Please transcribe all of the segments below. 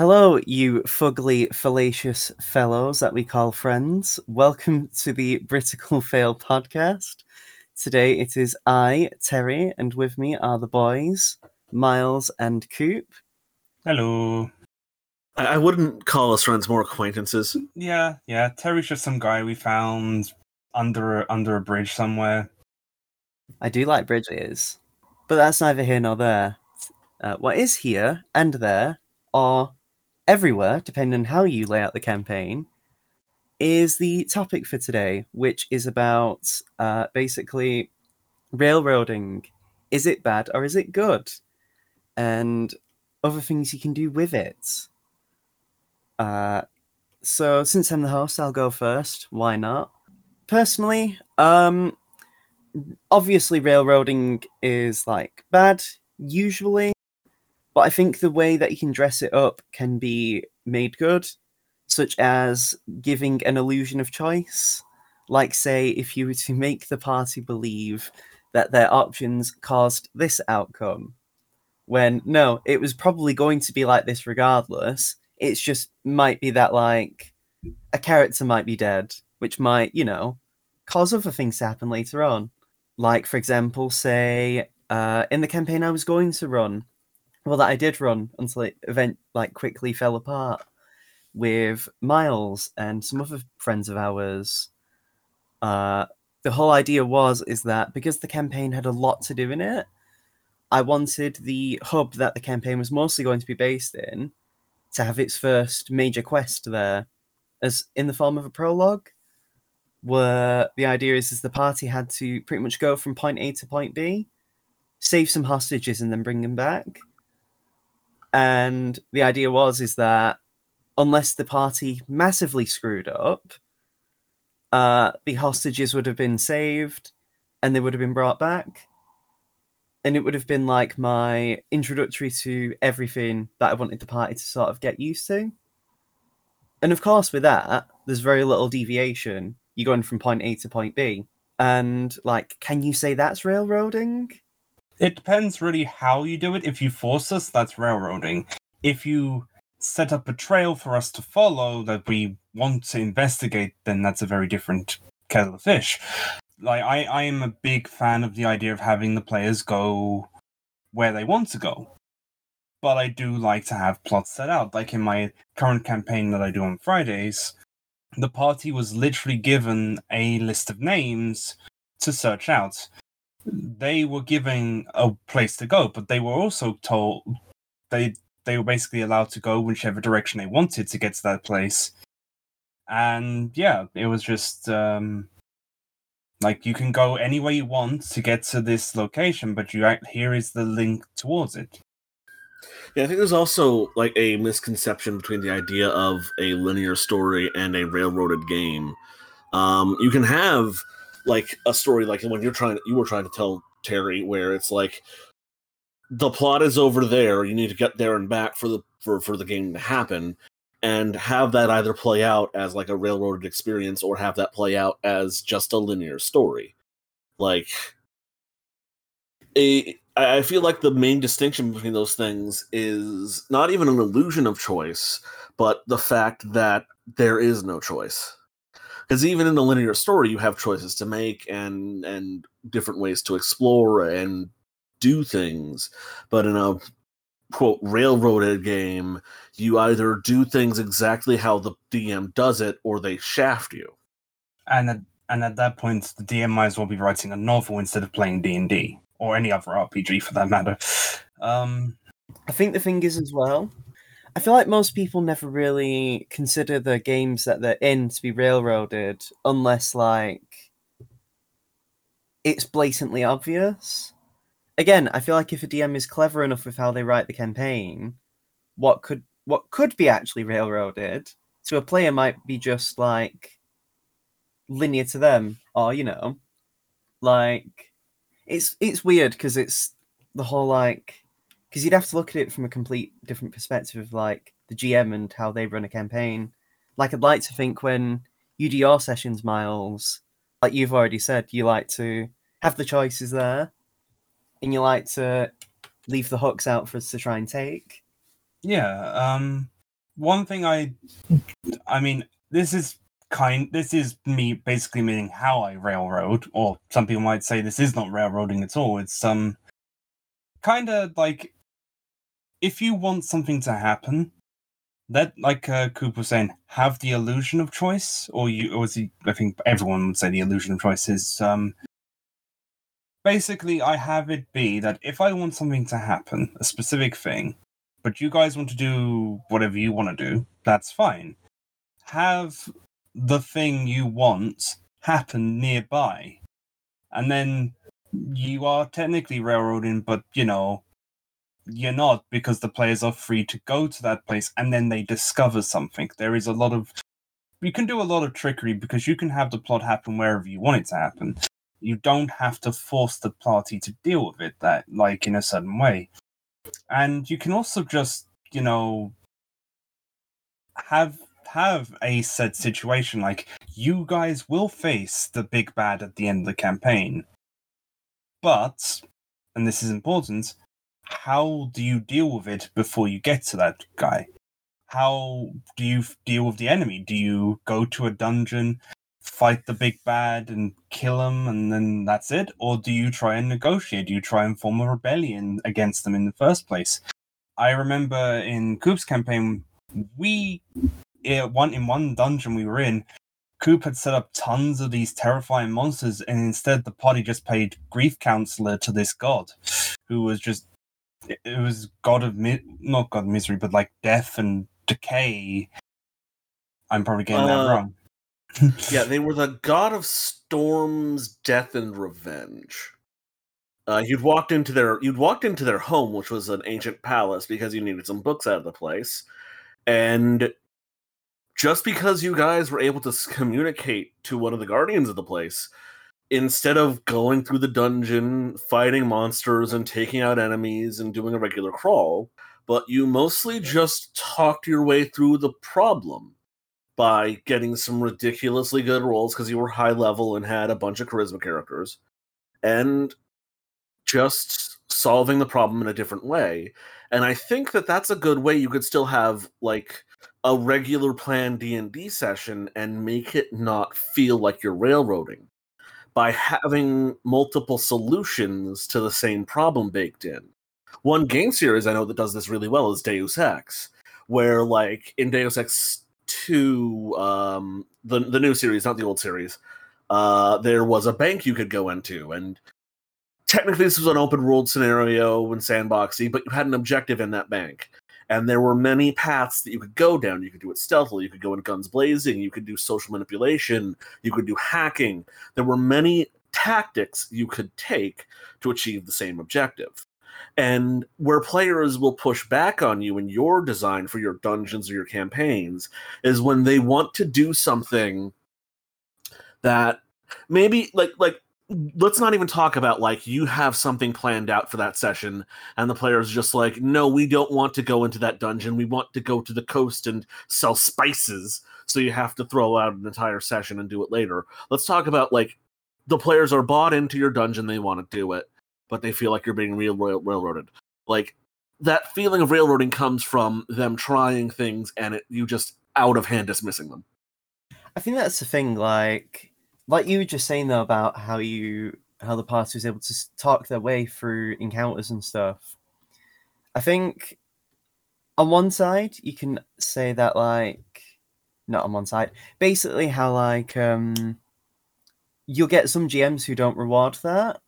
Hello, you fugly, fallacious fellows that we call friends. Welcome to the Britical Fail podcast. Today it is I, Terry, and with me are the boys, Miles and Coop. Hello. I, I wouldn't call us friends, more acquaintances. Yeah, yeah. Terry's just some guy we found under under a bridge somewhere. I do like bridges, but that's neither here nor there. Uh, what is here and there, or everywhere, depending on how you lay out the campaign, is the topic for today, which is about uh, basically railroading. Is it bad or is it good? And other things you can do with it. Uh, so, since I'm the host, I'll go first. Why not? Personally, um, obviously, railroading is like bad usually, but I think the way that you can dress it up can be made good, such as giving an illusion of choice. Like, say, if you were to make the party believe that their options caused this outcome, when no, it was probably going to be like this regardless. It's just might be that, like, a character might be dead, which might, you know, cause other things to happen later on. Like, for example, say, uh, in the campaign I was going to run, well that I did run until it event like quickly fell apart with Miles and some other friends of ours. Uh, the whole idea was is that because the campaign had a lot to do in it, I wanted the hub that the campaign was mostly going to be based in to have its first major quest there, as in the form of a prologue, where the idea is is the party had to pretty much go from point A to point B, save some hostages and then bring them back and the idea was is that unless the party massively screwed up, uh, the hostages would have been saved and they would have been brought back. And it would have been like my introductory to everything that I wanted the party to sort of get used to. And of course, with that, there's very little deviation. You're going from point A to point B. And like, can you say that's railroading? It depends really how you do it. If you force us, that's railroading. If you set up a trail for us to follow that we want to investigate, then that's a very different kettle of fish. Like I, I am a big fan of the idea of having the players go where they want to go. But I do like to have plots set out. Like in my current campaign that I do on Fridays, the party was literally given a list of names to search out they were given a place to go, but they were also told they they were basically allowed to go whichever direction they wanted to get to that place. And yeah, it was just um, like you can go anywhere you want to get to this location, but you here is the link towards it. Yeah, I think there's also like a misconception between the idea of a linear story and a railroaded game. Um, you can have like a story like when you're trying you were trying to tell Terry where it's like the plot is over there you need to get there and back for the for for the game to happen and have that either play out as like a railroaded experience or have that play out as just a linear story. Like a I feel like the main distinction between those things is not even an illusion of choice, but the fact that there is no choice because even in the linear story you have choices to make and and different ways to explore and do things. But in a quote railroaded game you either do things exactly how the dm does it or they shaft you. And at, and at that point the dm might as well be writing a novel instead of playing d&d or any other rpg for that matter. Um i think the thing is as well I feel like most people never really consider the games that they're in to be railroaded unless like it's blatantly obvious. Again, I feel like if a DM is clever enough with how they write the campaign, what could what could be actually railroaded to a player might be just like linear to them or you know like it's it's weird because it's the whole like because you'd have to look at it from a complete different perspective of like the GM and how they run a campaign. Like I'd like to think when you do your sessions, Miles, like you've already said, you like to have the choices there, and you like to leave the hooks out for us to try and take. Yeah, um, one thing I, I mean, this is kind. This is me basically meaning how I railroad, or some people might say this is not railroading at all. It's um, kind of like if you want something to happen, let like uh, was saying, have the illusion of choice, or you, or is he, I think everyone would say the illusion of choice is um. Basically, I have it be that if I want something to happen, a specific thing, but you guys want to do whatever you want to do, that's fine. Have the thing you want happen nearby. And then you are technically railroading, but you know, you're not because the players are free to go to that place and then they discover something. There is a lot of you can do a lot of trickery because you can have the plot happen wherever you want it to happen. You don't have to force the party to deal with it that like in a certain way. And you can also just, you know, have have a said situation like you guys will face the big bad at the end of the campaign. But and this is important, how do you deal with it before you get to that guy? How do you deal with the enemy? Do you go to a dungeon, fight the big bad, and kill him, and then that's it? Or do you try and negotiate? Do you try and form a rebellion against them in the first place? I remember in Coop's campaign, we eh, one in one dungeon we were in, Coop had set up tons of these terrifying monsters, and instead the party just paid grief counselor to this god, who was just it it was god of mi- not god of misery, but like death and decay. I'm probably getting that Uh, wrong. Yeah, they were the god of storms, death, and revenge. Uh, you'd walked into their you'd walked into their home, which was an ancient palace, because you needed some books out of the place, and just because you guys were able to communicate to one of the guardians of the place, instead of going through the dungeon, fighting monsters and taking out enemies and doing a regular crawl, but you mostly just talked your way through the problem by getting some ridiculously good rolls because you were high level and had a bunch of charisma characters and just solving the problem in a different way. And i think that that's a good way you could still have like a regular planned d&d session and make it not feel like you're railroading by having multiple solutions to the same problem baked in. One game series i know that does this really well is deus ex where like in deus ex 2 um the the new series not the old series uh there was a bank you could go into and technically this was an open world scenario and sandboxy but you had an objective in that bank and there were many paths that you could go down. You could do it stealthily. You could go in guns blazing. You could do social manipulation. You could do hacking. There were many tactics you could take to achieve the same objective. And where players will push back on you in your design for your dungeons or your campaigns is when they want to do something that maybe like like let's not even talk about like you have something planned out for that session and the players just like no we don't want to go into that dungeon. We want to go to the coast and sell spices. So you have to throw out an entire session and do it later. Let's talk about like the players are bought into your dungeon they want to do it but they feel like you're being real rail- railroaded. Like that feeling of railroading comes from them trying things and it, you just out of hand dismissing them. I think that's the thing. Like, like you were just saying though about how you how the party was able to talk their way through encounters and stuff. I think on one side you can say that like not on one side. Basically, how like um you'll get some GMs who don't reward that.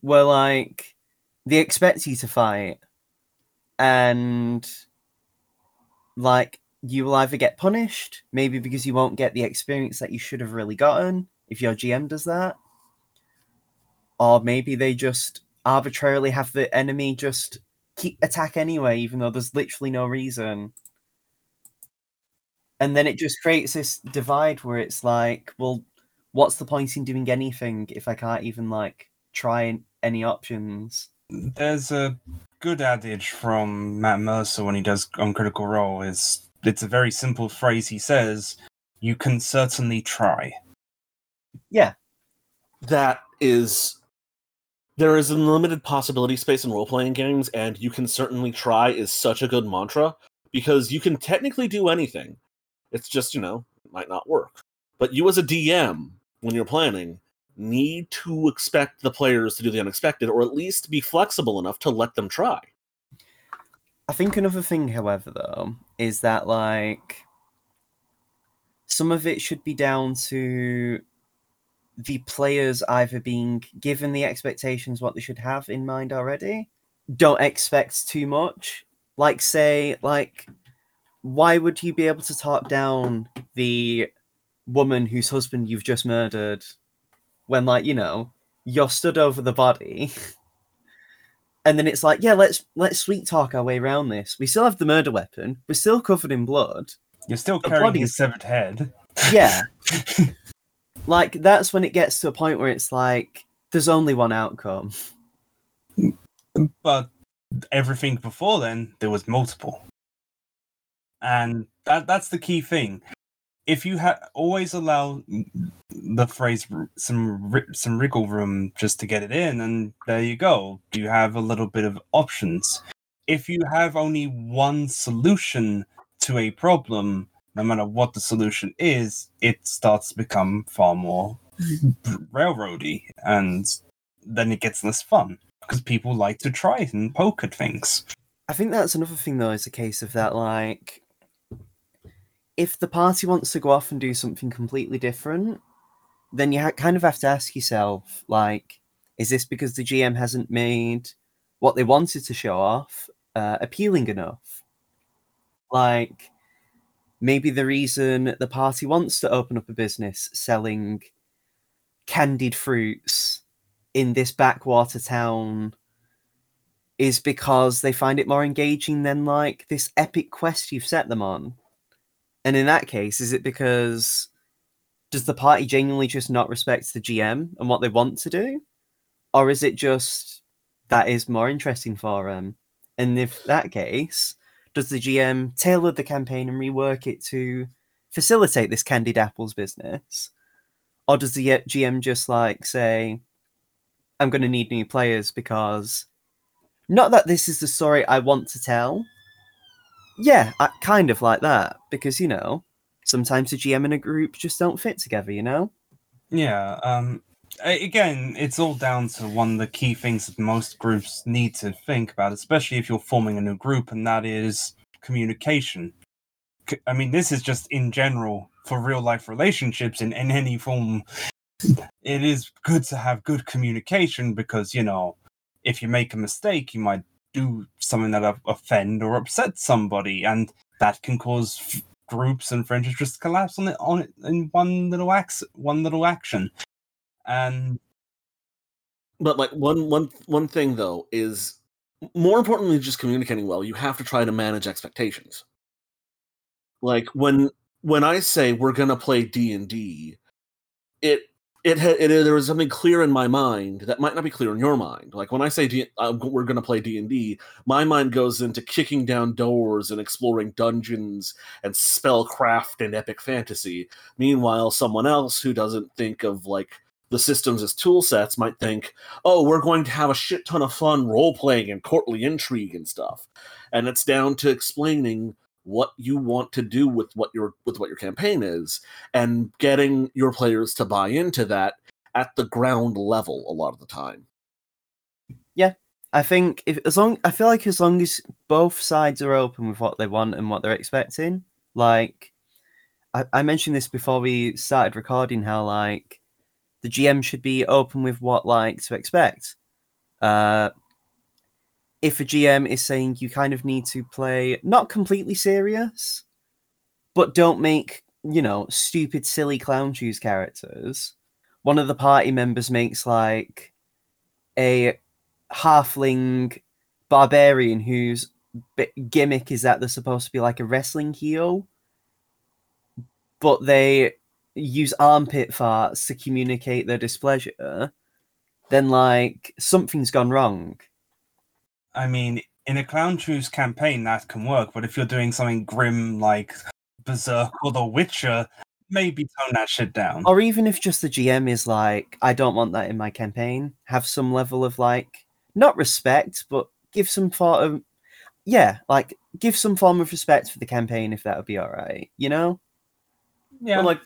Where like they expect you to fight, and like you will either get punished, maybe because you won't get the experience that you should have really gotten if your GM does that, or maybe they just arbitrarily have the enemy just keep attack anyway, even though there's literally no reason. And then it just creates this divide where it's like, well, what's the point in doing anything if I can't even like try any options? There's a good adage from Matt Mercer when he does on Critical Role is it's a very simple phrase he says, you can certainly try. Yeah. That is there is unlimited possibility space in role-playing games and you can certainly try is such a good mantra because you can technically do anything. It's just, you know, it might not work. But you as a DM, when you're planning, need to expect the players to do the unexpected or at least be flexible enough to let them try. I think another thing, however, though, is that like some of it should be down to the players either being given the expectations what they should have in mind already. Don't expect too much. Like say, like why would you be able to talk down the woman whose husband you've just murdered when like, you know, you're stood over the body and then it's like, yeah, let's let's sweet talk our way around this. We still have the murder weapon. We're still covered in blood. You're still The carrying body his severed head. Yeah. like that's when it gets to a point where it's like there's only one outcome. But everything before then, there was multiple. And that that's the key thing. If you ha- always allow the phrase some some wriggle room just to get it in, and there you go. You have a little bit of options. If you have only one solution to a problem, no matter what the solution is, it starts to become far more railroady, and then it gets less fun because people like to try and poke at things. I think that's another thing though, is a case of that like if the party wants to go off and do something completely different, then you ha- kind of have to ask yourself, like, is this because the GM hasn't made what they wanted to show off uh, appealing enough? Like, maybe the reason the party wants to open up a business selling candied fruits in this backwater town is because they find it more engaging than like this epic quest you've set them on. And in that case, is it because does the party genuinely just not respect the GM and what they want to do? Or is it just that is more interesting for them? And if that case, does the GM tailor the campaign and rework it to facilitate this candied apples business? Or does the uh, GM just like say, I'm going to need new players because not that this is the story I want to tell. Yeah, I, kind of like that because you know sometimes the GM and a group just don't fit together. You know. Yeah. Um. Again, it's all down to one of the key things that most groups need to think about, especially if you're forming a new group, and that is communication. I mean, this is just in general for real life relationships in, in any form. It is good to have good communication because, you know, if you make a mistake, you might do something that of- offend or upset somebody, and that can cause f- groups and friendships just to collapse on it on it in one little ax one little action. And But like one one one thing though is more importantly than just communicating well, you have to try to manage expectations. Like when when I say we're gonna play D and D, it it, had it there was something clear in my mind that might not be clear in your mind. Like when I say D, uh, we're gonna play D and D, my mind goes into kicking down doors and exploring dungeons and spellcraft and epic fantasy. Meanwhile, someone else who doesn't think of like the systems as tool sets might think, oh, we're going to have a shit ton of fun role playing and courtly intrigue and stuff. And it's down to explaining what you want to do with what your with what your campaign is and getting your players to buy into that at the ground level a lot of the time. Yeah. I think if as long I feel like as long as both sides are open with what they want and what they're expecting, like I, I mentioned this before we started recording, how like the GM should be open with what like to expect. Uh if a GM is saying you kind of need to play not completely serious, but don't make, you know, stupid, silly clown shoes characters. One of the party members makes like a halfling barbarian whose gimmick is that they're supposed to be like a wrestling heel, but they use armpit farts to communicate their displeasure, then like something's gone wrong. I mean, in a clown shoes campaign, that can work. But if you're doing something grim like Berserk or The Witcher, maybe tone that shit down. Or even if just the GM is like, I don't want that in my campaign, have some level of like, not respect, but give some thought of. yeah, like give some form of respect for the campaign if that would be all right. You know? Yeah. Like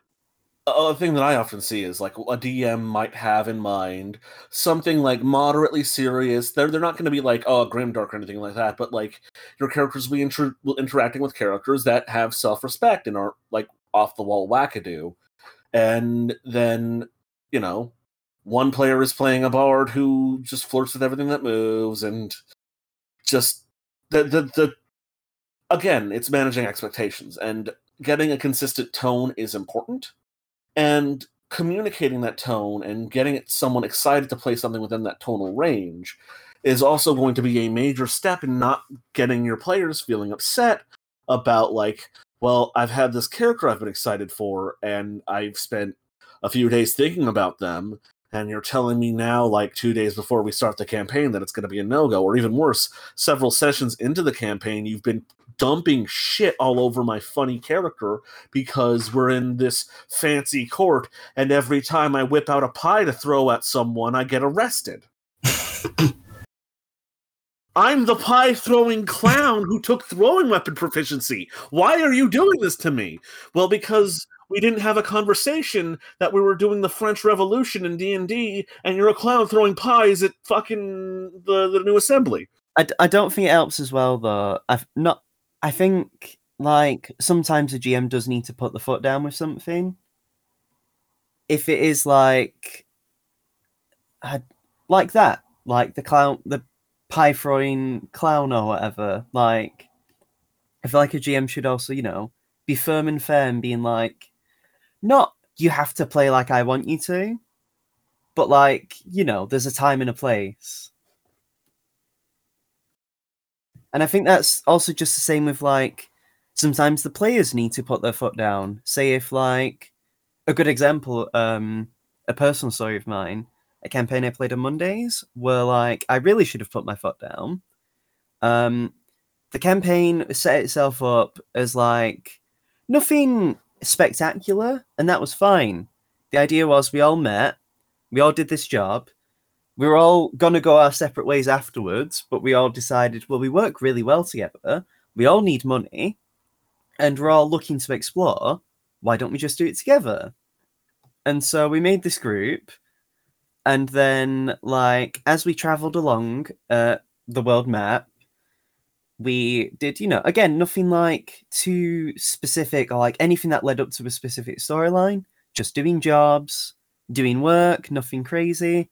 a thing that I often see is like a DM might have in mind something like moderately serious. They're they're not going to be like oh grimdark or anything like that, but like your characters will be inter- interacting with characters that have self respect and aren't like off the wall wackadoo. And then you know, one player is playing a bard who just flirts with everything that moves and just the the the again, it's managing expectations and getting a consistent tone is important and communicating that tone and getting someone excited to play something within that tonal range is also going to be a major step in not getting your players feeling upset about like well i've had this character i've been excited for and i've spent a few days thinking about them and you're telling me now like two days before we start the campaign that it's going to be a no-go or even worse several sessions into the campaign you've been dumping shit all over my funny character because we're in this fancy court and every time I whip out a pie to throw at someone, I get arrested. I'm the pie throwing clown who took throwing weapon proficiency. Why are you doing this to me? Well, because we didn't have a conversation that we were doing the French Revolution in D&D and you're a clown throwing pies at fucking the, the new assembly. I, d- I don't think it helps as well though. I've not. I think like sometimes a GM does need to put the foot down with something. If it is like, I- like that, like the clown, the pie throwing clown or whatever. Like, I feel like a GM should also, you know, be firm and fair and being like, not you have to play like I want you to, but like you know, there's a time and a place. And I think that's also just the same with like sometimes the players need to put their foot down. Say if like a good example, um, a personal story of mine, a campaign I played on Mondays, where like I really should have put my foot down. Um, the campaign set itself up as like nothing spectacular, and that was fine. The idea was we all met, we all did this job, we were all gonna go our separate ways afterwards, but we all decided, well, we work really well together. We all need money, and we're all looking to explore. Why don't we just do it together? And so we made this group, and then like as we traveled along uh, the world map, we did, you know, again, nothing like too specific or like anything that led up to a specific storyline. Just doing jobs, doing work, nothing crazy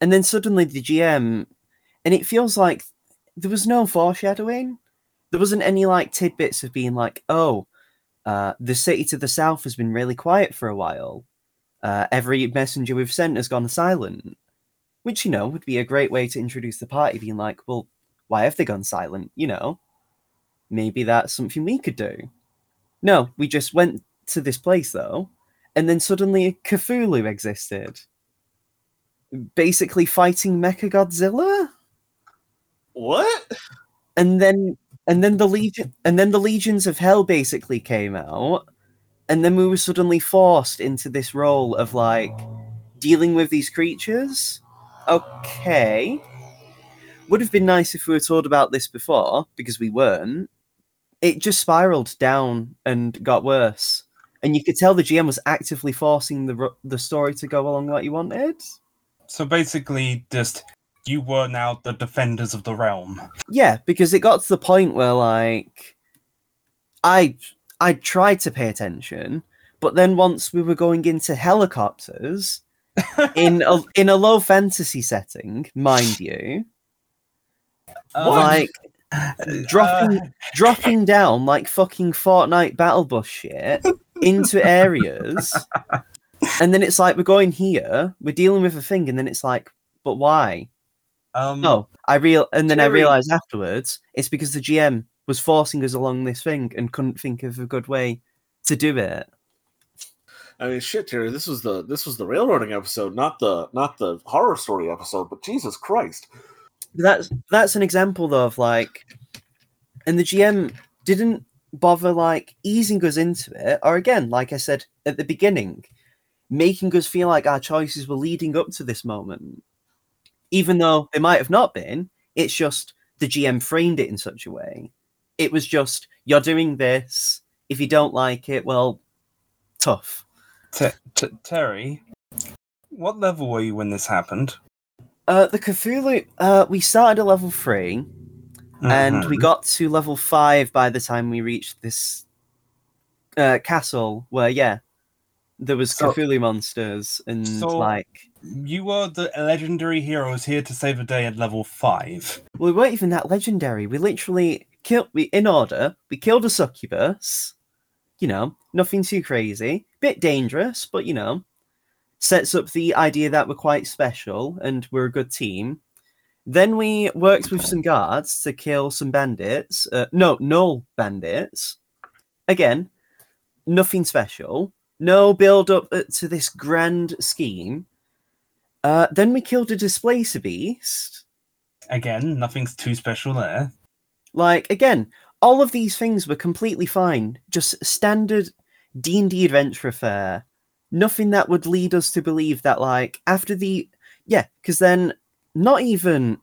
and then suddenly the GM, and it feels like there was no foreshadowing. There wasn't any like tidbits of being like, oh, uh, the city to the south has been really quiet for a while. Uh, every messenger we've sent has gone silent, which you know would be a great way to introduce the party. Being like, well, why have they gone silent? You know, maybe that's something we could do. No, we just went to this place though, and then suddenly Cthulhu existed basically fighting Mecha Godzilla, What? and then and then the legion and then the legions of hell basically came out, and then we were suddenly forced into this role of like dealing with these creatures. Okay, would have been nice if we were told about this before because we weren't. It just spiraled down and got worse, and you could tell the GM was actively forcing the the story to go along like you wanted. So basically, just you were now the defenders of the realm. Yeah, because it got to the point where like I I tried to pay attention, but then once we were going into helicopters in a in a low fantasy setting, mind you, Um, like dropping dropping down like fucking Fortnite battle bus shit into areas, and then it's like we're going here, we're dealing with a thing, and then it's like, but why? um, No, I real and then I realized afterwards it's because the GM was forcing us along this thing and couldn't think of a good way to do it. I mean, shit, Terry. This was the this was the railroading episode, not the not the horror story episode. But Jesus Christ, That's that's an example though of like, and the GM didn't bother like easing us into it, or again, like I said at the beginning, making us feel like our choices were leading up to this moment, even though they might have not been. It's just the GM framed it in such a way. It was just you're doing this. If you don't like it, well, tough. T- T- Terry, what level were you when this happened? Uh, the Cthulhu. Uh, we started at level three, and we Mhm. got to level five by the time we reached this uh, castle where, yeah, there was So- Cthulhu monsters and So- like. you were the legendary heroes here to save the day at level five. Well, we weren't even that legendary. We literally killed. We in order. We killed a succubus. You know, nothing too crazy. Bit dangerous, but you know, sets up the idea that we're quite special and we're a good team. Then we worked with some guards to kill some bandits. Uh, no, gnoll bandits. Again, nothing special. No build up uh, to this grand scheme. Uh, then we killed a displacer beast. Again, nothing's too special there. Like again, all of these things were completely fine. Just standard D and D adventure affair. Nothing that would lead us to believe that like after the yeah, because then not even.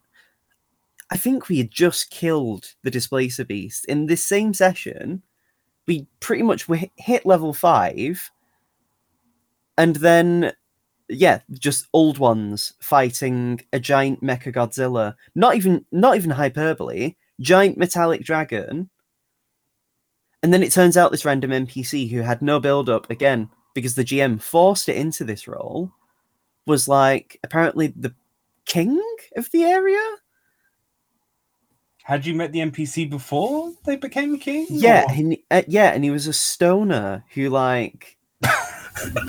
I think we had just killed the displacer beast in this same session. We pretty much hit level five, and then yeah, just old ones fighting a giant mecha Godzilla. Not even not even hyperbole. Giant metallic dragon. And then it turns out this random NPC who had no build up again because the GM forced it into this role was like apparently the king of the area. Had you met the NPC before they became king? Yeah, or- and, uh, yeah, and he was a stoner who like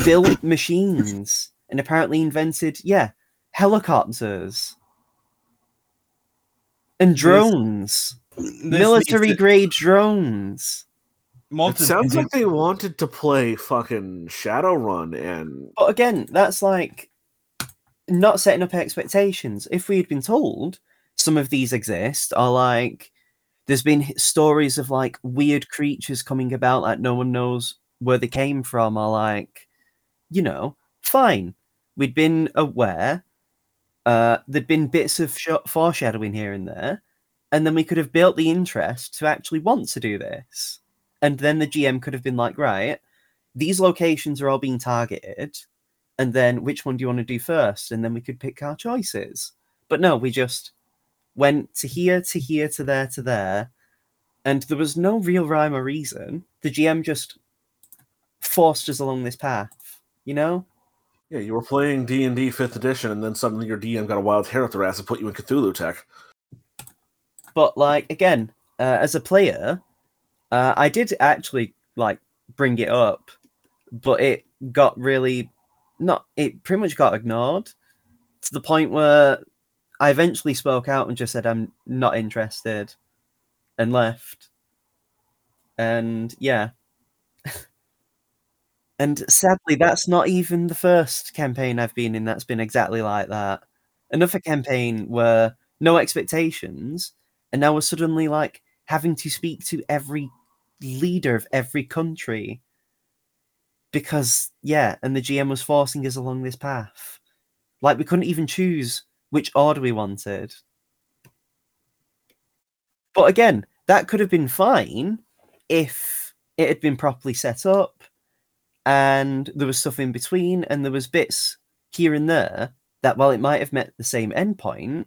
built machines and apparently invented yeah helicopters and drones, This military grade drones. It sounds like they wanted to play fucking Shadowrun and But again, that's like not setting up expectations. If we had been told some of these exist, are like there's been stories of like weird creatures coming about that no one knows where they came from, or like, you know, fine. We'd been aware. Uh, there'd been bits of sh- foreshadowing here and there, and then we could have built the interest to actually want to do this. And then the GM could have been like, right, these locations are all being targeted and then which one do you want to do first? And then we could pick our choices. But no we just went to here to here to there to there and there was no real rhyme or reason. The gm just forced us along this path you know? Yeah, you were playing D and D Fifth Edition, and then suddenly your DM got a wild hair up their ass and put you in Cthulhu tech. but like again uh, as a player uh, i did actually like bring it up but it got really not it pretty much got ignored to the point where i eventually spoke out and just said i'm not interested and left. And yeah. And sadly that's not even the first campaign i've been in that's been exactly like that. Another campaign where no expectations and now we're suddenly like having to speak to every leader of every country. Because yeah and the gm was forcing us along this path. Like we couldn't even choose which order we wanted. But again that could have been fine if it had been properly set up and there was stuff in between and there was bits here and there that while it might have met the same endpoint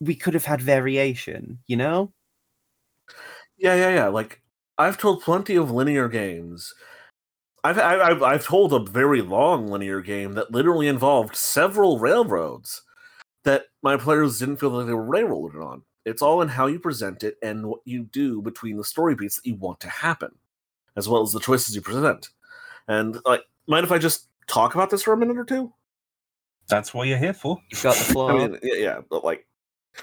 we could have had variation, you know? Yeah, yeah, yeah. Like I've told plenty of linear games. I've I- I've I've told a very long linear game that literally involved several railroads that my players didn't feel like they were railroaded on. It's all in how you present it and what you do between the story beats that you want to happen, as well as the choices you present. And like, mind if I just talk about this for a minute or two? That's what you're here for. You've got the floor. I mean, yeah, yeah, but like,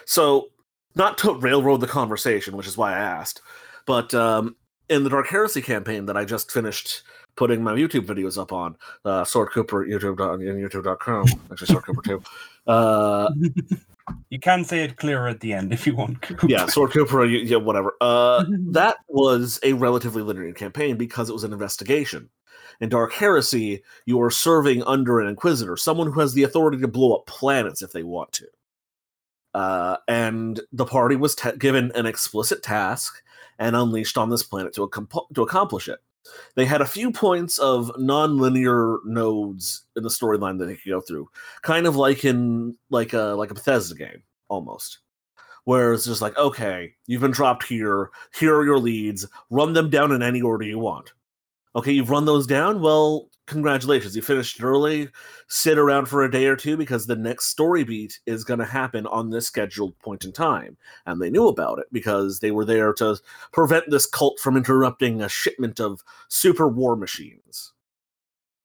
so not to railroad the conversation, which is why I asked, but um, in the Dark Heresy campaign that I just finished putting my YouTube videos up on, uh, Sword Cooper YouTube and YouTube.com, actually Sword Cooper too. Uh, You can say it clearer at the end if you want. yeah, Sword Cooper, yeah, whatever. Uh, that was a relatively linear campaign because it was an investigation. In Dark Heresy, you are serving under an Inquisitor, someone who has the authority to blow up planets if they want to. Uh, and the party was given an explicit task and unleashed on this planet to, to accomplish it. They had a few points of non-linear nodes in the storyline that they could go through, kind of like in like a like a Bethesda game almost, where it's just like, okay, you've been dropped here. Here are your leads. Run them down in any order you want. Okay, you've run those down. Well, congratulations, you finished early. Sit around for a day or two because the next story beat is going to happen on this scheduled point in time. And they knew about it because they were there to prevent this cult from interrupting a shipment of super war machines.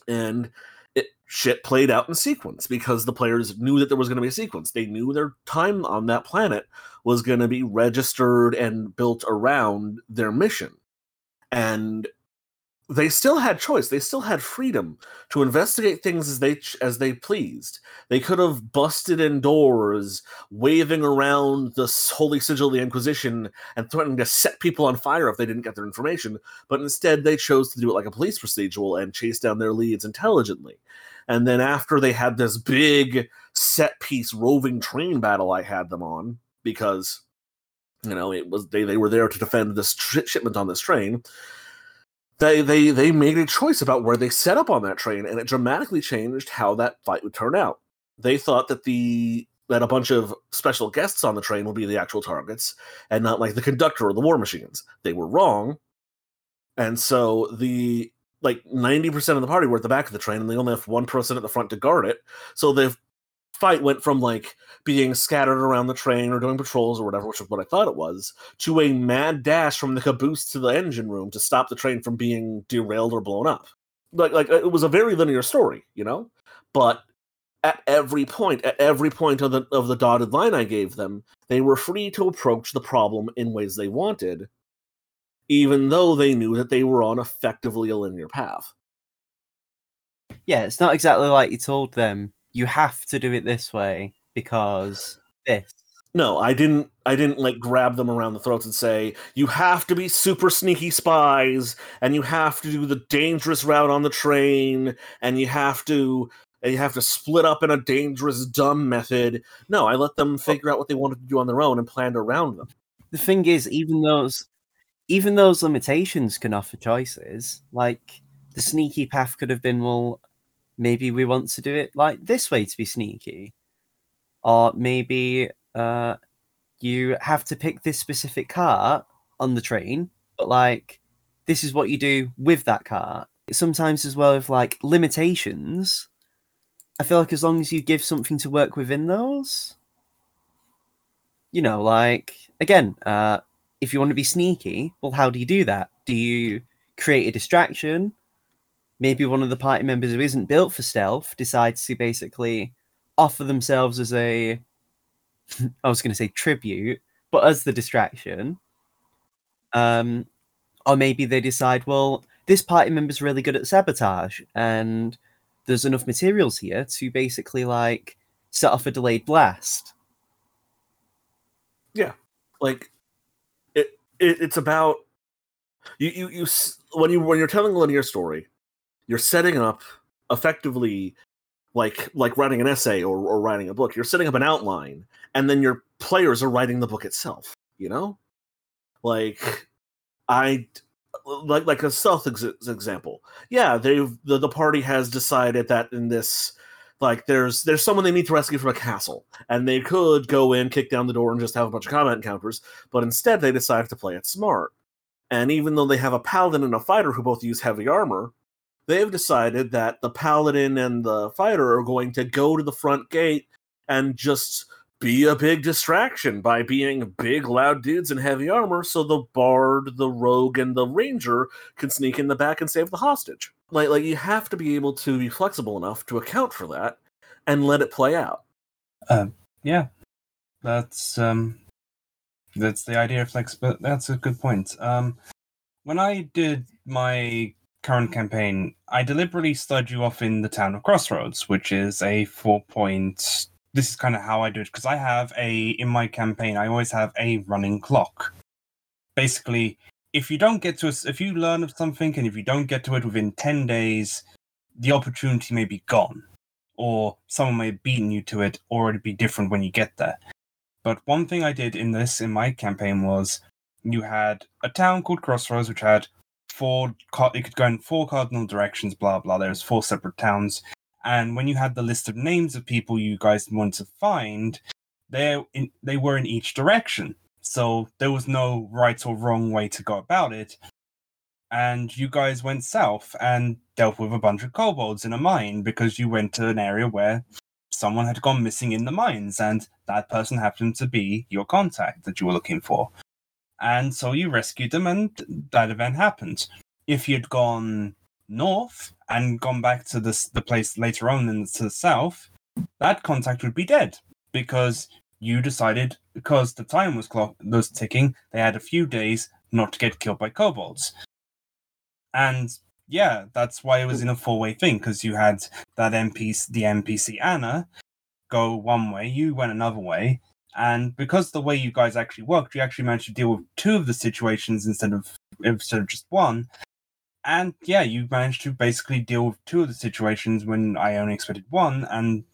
And it shit played out in sequence because the players knew that there was going to be a sequence. They knew their time on that planet was going to be registered and built around their mission. And they still had choice. They still had freedom to investigate things as they as they pleased. They could have busted in doors, waving around the holy sigil of the Inquisition, and threatening to set people on fire if they didn't get their information. But instead, they chose to do it like a police procedural and chase down their leads intelligently. And then after they had this big set piece roving train battle, I had them on because you know it was they they were there to defend this shipment on this train they they they made a choice about where they set up on that train, and it dramatically changed how that fight would turn out. They thought that the that a bunch of special guests on the train would be the actual targets, and not like the conductor or the war machines. They were wrong, and so the like ninety percent of the party were at the back of the train, and they only have one person at the front to guard it. So the fight went from like being scattered around the train or doing patrols or whatever, which is what I thought it was, to a mad dash from the caboose to the engine room to stop the train from being derailed or blown up. Like, like it was a very linear story, you know. But at every point, at every point of the of the dotted line I gave them, they were free to approach the problem in ways they wanted, even though they knew that they were on effectively a linear path. Yeah, it's not exactly like you told them you have to do it this way because this. No, I didn't. I didn't like grab them around the throats and say you have to be super sneaky spies, and you have to do the dangerous route on the train, and you have to and you have to split up in a dangerous, dumb method. No, I let them figure out what they wanted to do on their own and planned around them. The thing is, even those, even those limitations can offer choices. Like the sneaky path could have been, well, maybe we want to do it like this way to be sneaky. Or maybe uh, you have to pick this specific car on the train but like this is what you do with that car. Sometimes as well with like limitations i feel like as long as you give something to work within those you know like again uh if you want to be sneaky well how do you do that? Do you create a distraction maybe one of the party members who isn't built for stealth decides to basically offer themselves as a I was going to say tribute, but as the distraction. Um, or maybe they decide, well, this party member's really good at sabotage, and there's enough materials here to basically like set off a delayed blast. Yeah, like it. it it's about you. You you when you when you're telling a linear story, you're setting up effectively like like writing an essay or, or writing a book. You're setting up an outline and then your players are writing the book itself you know? Like i like like a self ex- example. Yeah they've the, the party has decided that in this like there's there's someone they need to rescue from a castle and they could go in kick down the door and just have a bunch of combat encounters but instead they decide to play it smart. And even though they have a paladin and a fighter who both use heavy armor they've decided that the paladin and the fighter are going to go to the front gate and just be a big distraction by being big, loud dudes in heavy armor, so the bard, the rogue, and the ranger can sneak in the back and save the hostage. Like, like you have to be able to be flexible enough to account for that and let it play out. Uh, yeah, that's um, that's the idea of flexibility. That's a good point. Um, when I did my current campaign, I deliberately started you off in the town of Crossroads, which is a four point. This is kind of how I do it because I have a in my campaign. I always have a running clock. Basically, if you don't get to us, if you learn of something and if you don't get to it within ten days, the opportunity may be gone, or someone may have beaten you to it, or it'd be different when you get there. But one thing I did in this in my campaign was you had a town called Crossroads, which had four. It could go in four cardinal directions. Blah blah. There's four separate towns, and when you had the list of names of people you guys wanted to find, they they were in each direction. So there was no right or wrong way to go about it. And you guys went south and dealt with a bunch of kobolds in a mine because you went to an area where someone had gone missing in the mines, and that person happened to be your contact that you were looking for. And so you rescued them, and that event happened. If you'd gone north and gone back to this the place later on in to the south, that contact would be dead because you decided because the time was clock was ticking, they had a few days not to get killed by kobolds. And yeah, that's why it was in a four way thing because you had that NPC, the NPC Anna, go one way, you went another way, and because the way you guys actually worked, you actually managed to deal with two of the situations instead of instead of just one. And yeah, you managed to basically deal with two of the situations when I only expected one, and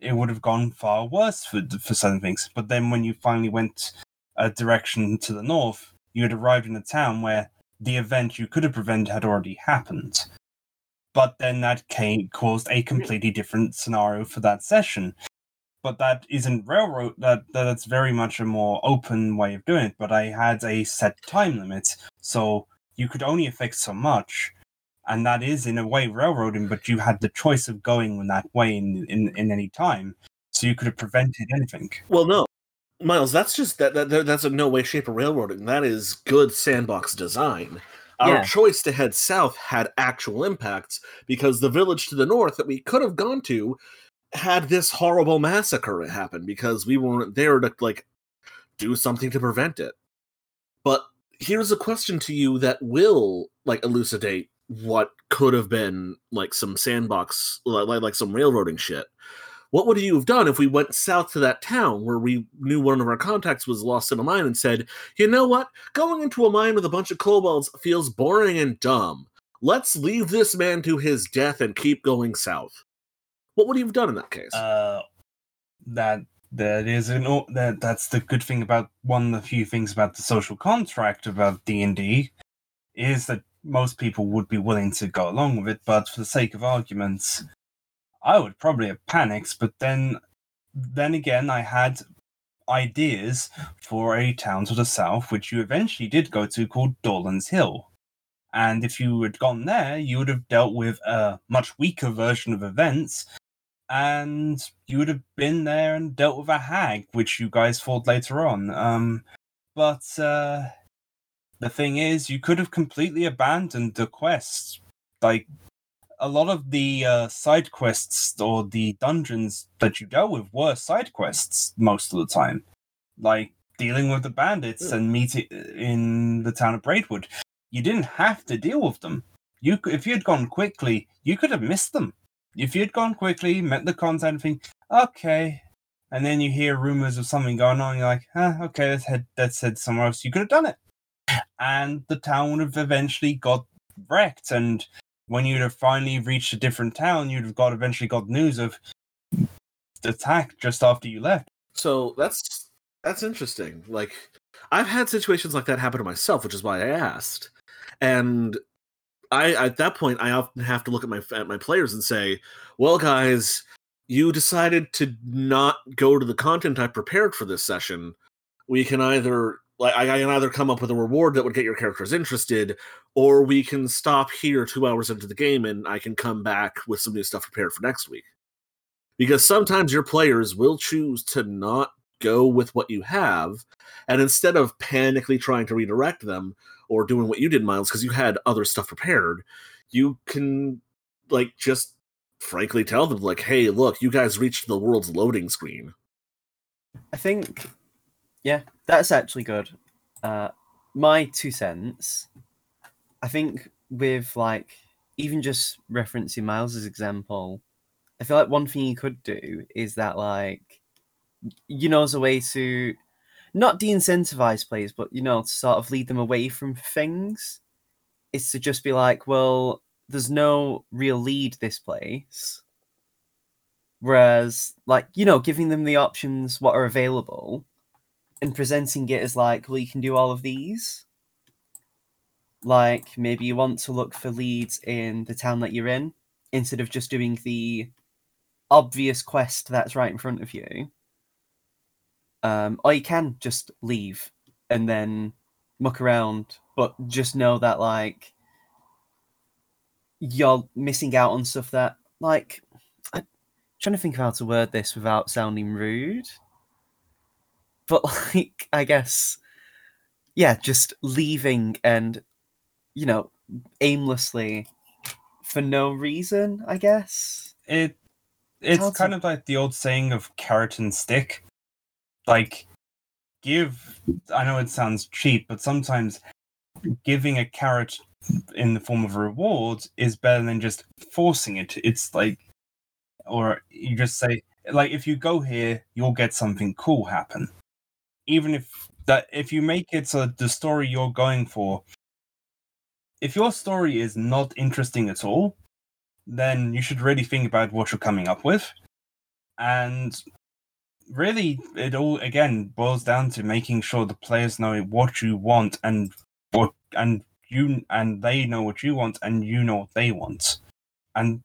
it would have gone far worse for for certain things. But then when you finally went a direction to the north, you had arrived in a town where the event you could have prevented had already happened. But then that came, caused a completely different scenario for that session. But that isn't railroad. That that's very much a more open way of doing it. But I had a set time limit, so you could only affect so much, and that is in a way railroading. But you had the choice of going in that way in in, in any time, so you could have prevented anything. Well, no, Miles, that's just that, that that- that's a no way, shape, or railroading. That is good sandbox design. Our Yeah. choice to head south had actual impacts because the village to the north that we could have gone to had this horrible massacre happen because we weren't there to like do something to prevent it. But here's a question to you that will like elucidate what could have been like some sandbox like like, some railroading shit what would you have done if we went south to that town where we knew one of our contacts was lost in a mine and said, you know what? Going into a mine with a bunch of kobolds feels boring and dumb. Let's leave this man to his death and keep going south. What would you have done in that case? Uh, that that is an that that's the good thing about one of the few things about the social contract about D and D is that most people would be willing to go along with it, but for the sake of arguments, I would probably have panicked. But then, then again, I had ideas for a town to the south, which you eventually did go to, called Dolan's Hill. And if you had gone there, you would have dealt with a much weaker version of events and you would have been there and dealt with a hag, which you guys fought later on. Um, but uh, the thing is, you could have completely abandoned the quest. Like a lot of the uh, side quests or the dungeons that you dealt with were side quests most of the time, like dealing with the bandits and meeting in the town of Braidwood. You didn't have to deal with them. You, if you had gone quickly, you could have missed them if you'd gone quickly, met the contact and think, okay, and then you hear rumors of something going on, you're like, huh, okay, let's head let's head somewhere else. You could have done it. And the town would have eventually got wrecked. And when you'd have finally reached a different town, you'd have got eventually got news of the attack just after you left. So that's that's interesting. Like I've had situations like that happen to myself, which is why I asked. And I at that point I often have to look at my at my players and say, "Well, guys, you decided to not go to the content I prepared for this session. We can either like I can either come up with a reward that would get your characters interested, or we can stop here two hours into the game and I can come back with some new stuff prepared for next week." Because sometimes your players will choose to not go with what you have, and instead of panically trying to redirect them or doing what you did, Miles, because you had other stuff prepared, you can like just frankly tell them like, "Hey, look, you guys reached the world's loading screen." I think, yeah, that's actually good. Uh, my two cents. I think with like even just referencing Miles's example, I feel like one thing you could do is that like, you know, as a way to not de-incentivize players, but you know, to sort of lead them away from things, is to just be like, well, there's no real lead this place. Whereas, like, you know, giving them the options what are available and presenting it as like, well, you can do all of these. Like maybe you want to look for leads in the town that you're in instead of just doing the obvious quest that's right in front of you. Um, or you can just leave and then muck around, but just know that like you're missing out on stuff that like I'm trying to think of how to word this without sounding rude. But like I guess yeah, just leaving and you know, aimlessly for no reason, I guess. It it's kind of like the old saying of carrot and stick. Like give I know it sounds cheap, but sometimes giving a carrot in the form of a reward is better than just forcing it. It's like or you just say like if you go here, you'll get something cool happen. Even if that if you make it so the story you're going for if your story is not interesting at all, then you should really think about what you're coming up with. And really, it all again boils down to making sure the players know what you want and what and you and they know what you want and you know what they want. And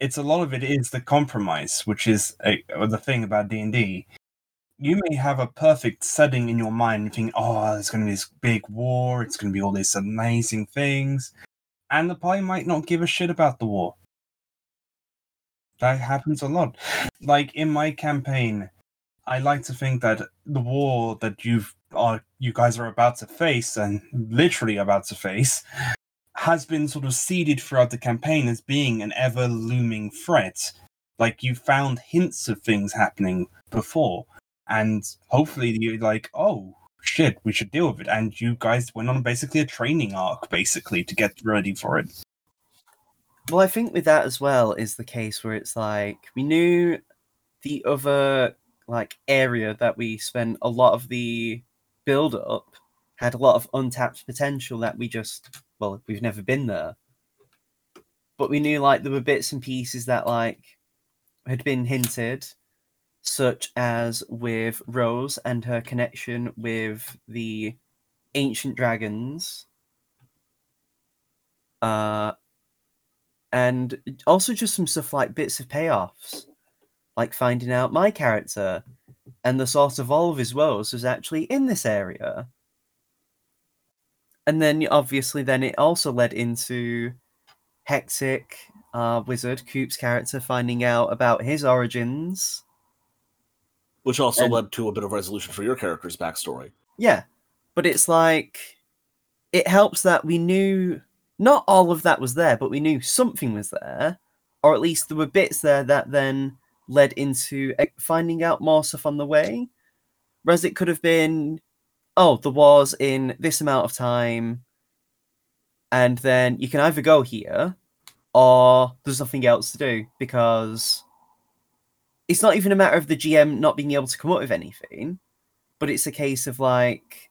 it's a lot of it is the compromise, which is a, the thing about D and D. You may have a perfect setting in your mind, and think, "Oh, there's going to be this big war. It's going to be all these amazing things," and the party might not give a shit about the war. That happens a lot. Like in my campaign, I like to think that the war that you've are you guys are about to face and literally about to face has been sort of seeded throughout the campaign as being an ever looming threat. Like you found hints of things happening before, and hopefully you're like, oh shit, we should deal with it. And you guys went on basically a training arc, basically, to get ready for it. Well, I think with that as well is the case where it's like we knew the other like area that we spent a lot of the build up had a lot of untapped potential that we just well we've never been there. But we knew like there were bits and pieces that like had been hinted, such as with Rose and her connection with the ancient dragons. Uh and also just some stuff like bits of payoffs, like finding out my character and the source of all of his woes was actually in this area. And then obviously, then it also led into Hectic, uh, Wizard, Coop's character, finding out about his origins. which also And- led to a bit of resolution for your character's backstory. Yeah, but it's like it helps that we knew not all of that was there, but we knew something was there, or at least there were bits there that then led into finding out more stuff on the way. Whereas it could have been, oh, the war's in this amount of time, and then you can either go here, or there's nothing else to do because it's not even a matter of the GM not being able to come up with anything but it's a case of like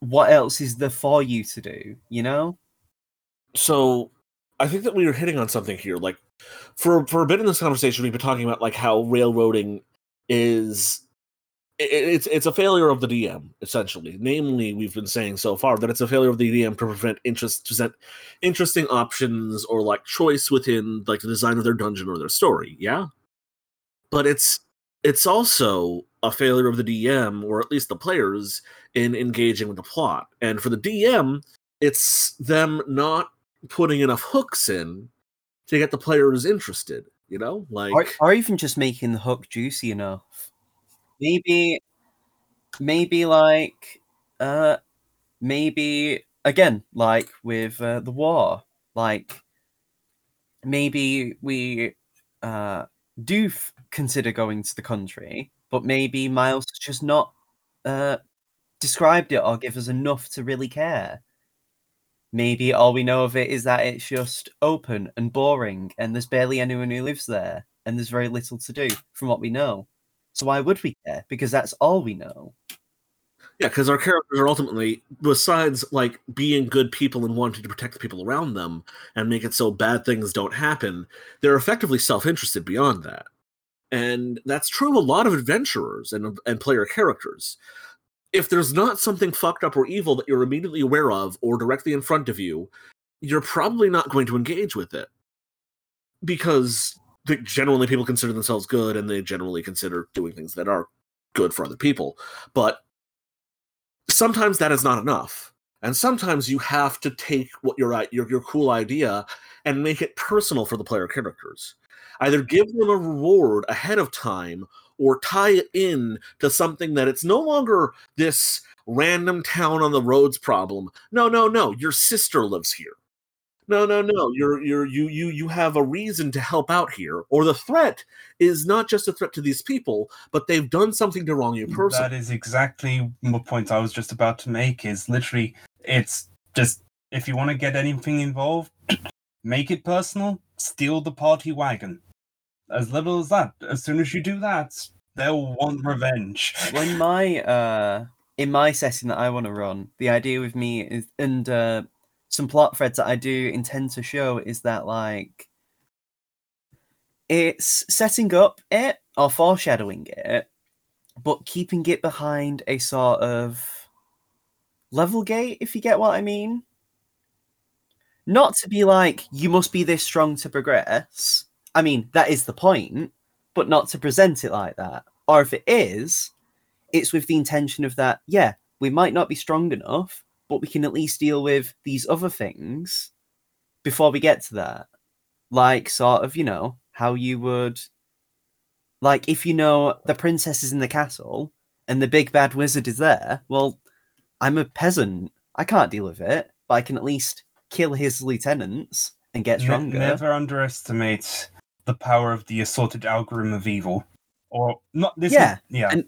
what else is there for you to do you know So I think that we were hitting on something here. Like for for a bit in this conversation, we've been talking about like how railroading is i- i- it's it's a failure of the DM essentially. Namely, we've been saying so far that it's a failure of the DM to prevent interest to present interesting options or like choice within like the design of their dungeon or their story. Yeah, but it's it's also a failure of the DM or at least the players in engaging with the plot. And for the DM, it's them not putting enough hooks in to get the players interested. You know, like or, or even just making the hook juicy enough maybe maybe like uh maybe again like with uh, the war like maybe we uh do f- consider going to the country but maybe miles just not uh described it or give us enough to really care maybe all we know of it is that it's just open and boring and there's barely anyone who lives there and there's very little to do from what we know so why would we care because that's all we know yeah, because our characters are ultimately, besides like being good people and wanting to protect the people around them and make it so bad things don't happen, they're effectively self-interested beyond that. And that's true of a lot of adventurers and, and player characters. If there's not something fucked up or evil that you're immediately aware of or directly in front of you, you're probably not going to engage with it. Because generally people consider themselves good and they generally consider doing things that are good for other people. But sometimes that is not enough. And sometimes you have to take what your your your cool idea and make it personal for the player characters. Either give them a reward ahead of time or tie it in to something that it's no longer this random town on the roads problem. No, no, no. Your sister lives here. No, no, no. You're you're you you you have a reason to help out here, or the threat is not just a threat to these people, but they've done something to wrong you personally. That is exactly the point I was just about to make. Is literally, it's just if you want to get anything involved, make it personal. Steal the party wagon. As little as that. As soon as you do that, they'll want revenge. When my uh in my setting that I want to run, the idea with me is and uh some plot threads that I do intend to show is that like it's setting up it or foreshadowing it, but keeping it behind a sort of level gate, if you get what I mean. Not to be like, you must be this strong to progress. I mean, that is the point, but not to present it like that. Or if it is, it's with the intention of that, yeah, we might not be strong enough, but we can at least deal with these other things before we get to that. Like, sort of, you know, how you would. Like, if you know the princess is in the castle and the big bad wizard is there, well, I'm a peasant. I can't deal with it, but I can at least kill his lieutenants and get stronger. Never underestimate the power of the assorted algorithm of evil. Or not this yeah. Is, yeah. And,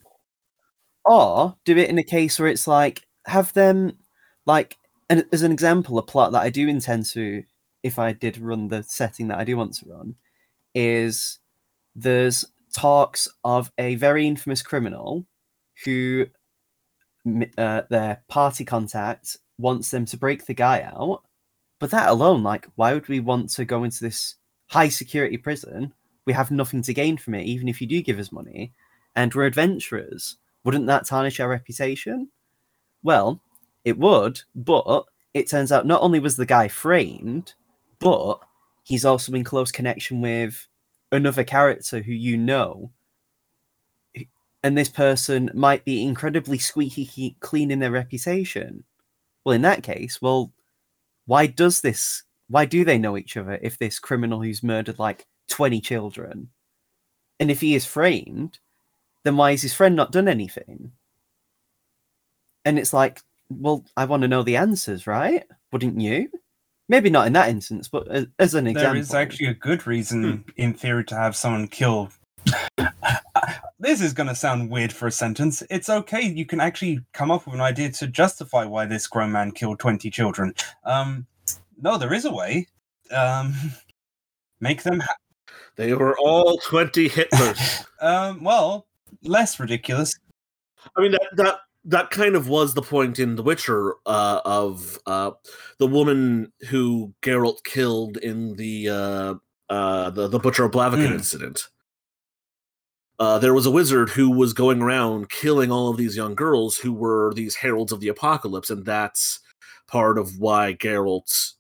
or do it in a case where it's like have them like and as an example, a plot that I do intend to, if I did run the setting that I do want to run, is there's talks of a very infamous criminal who uh, their party contact wants them to break the guy out. But that alone, like, why would we want to go into this high security prison? We have nothing to gain from it, even if you do give us money, and we're adventurers. Wouldn't that tarnish our reputation? Well, it would, but it turns out not only was the guy framed, but he's also in close connection with another character who you know. And this person might be incredibly squeaky clean in their reputation. Well, in that case, well, why does this? Why do they know each other if this criminal who's murdered like 20 children? And if he is framed, then why has his friend not done anything? And it's like, well, I want to know the answers, right? Wouldn't you? Maybe not in that instance, but as, as an example. There is actually a good reason, hmm. in theory, to have someone kill. this is going to sound weird for a sentence. It's okay. You can actually come up with an idea to justify why this grown man killed 20 children. Um, no, there is a way. Um, make them. Ha- they were all 20 Hitlers. um, well, less ridiculous. I mean, that, that that kind of was the point in The Witcher uh, of uh, the woman who Geralt killed in the uh, uh the, the Butcher of Blaviken mm. incident. Uh, there was a wizard who was going around killing all of these young girls who were these heralds of the apocalypse, and that's part of why Geralt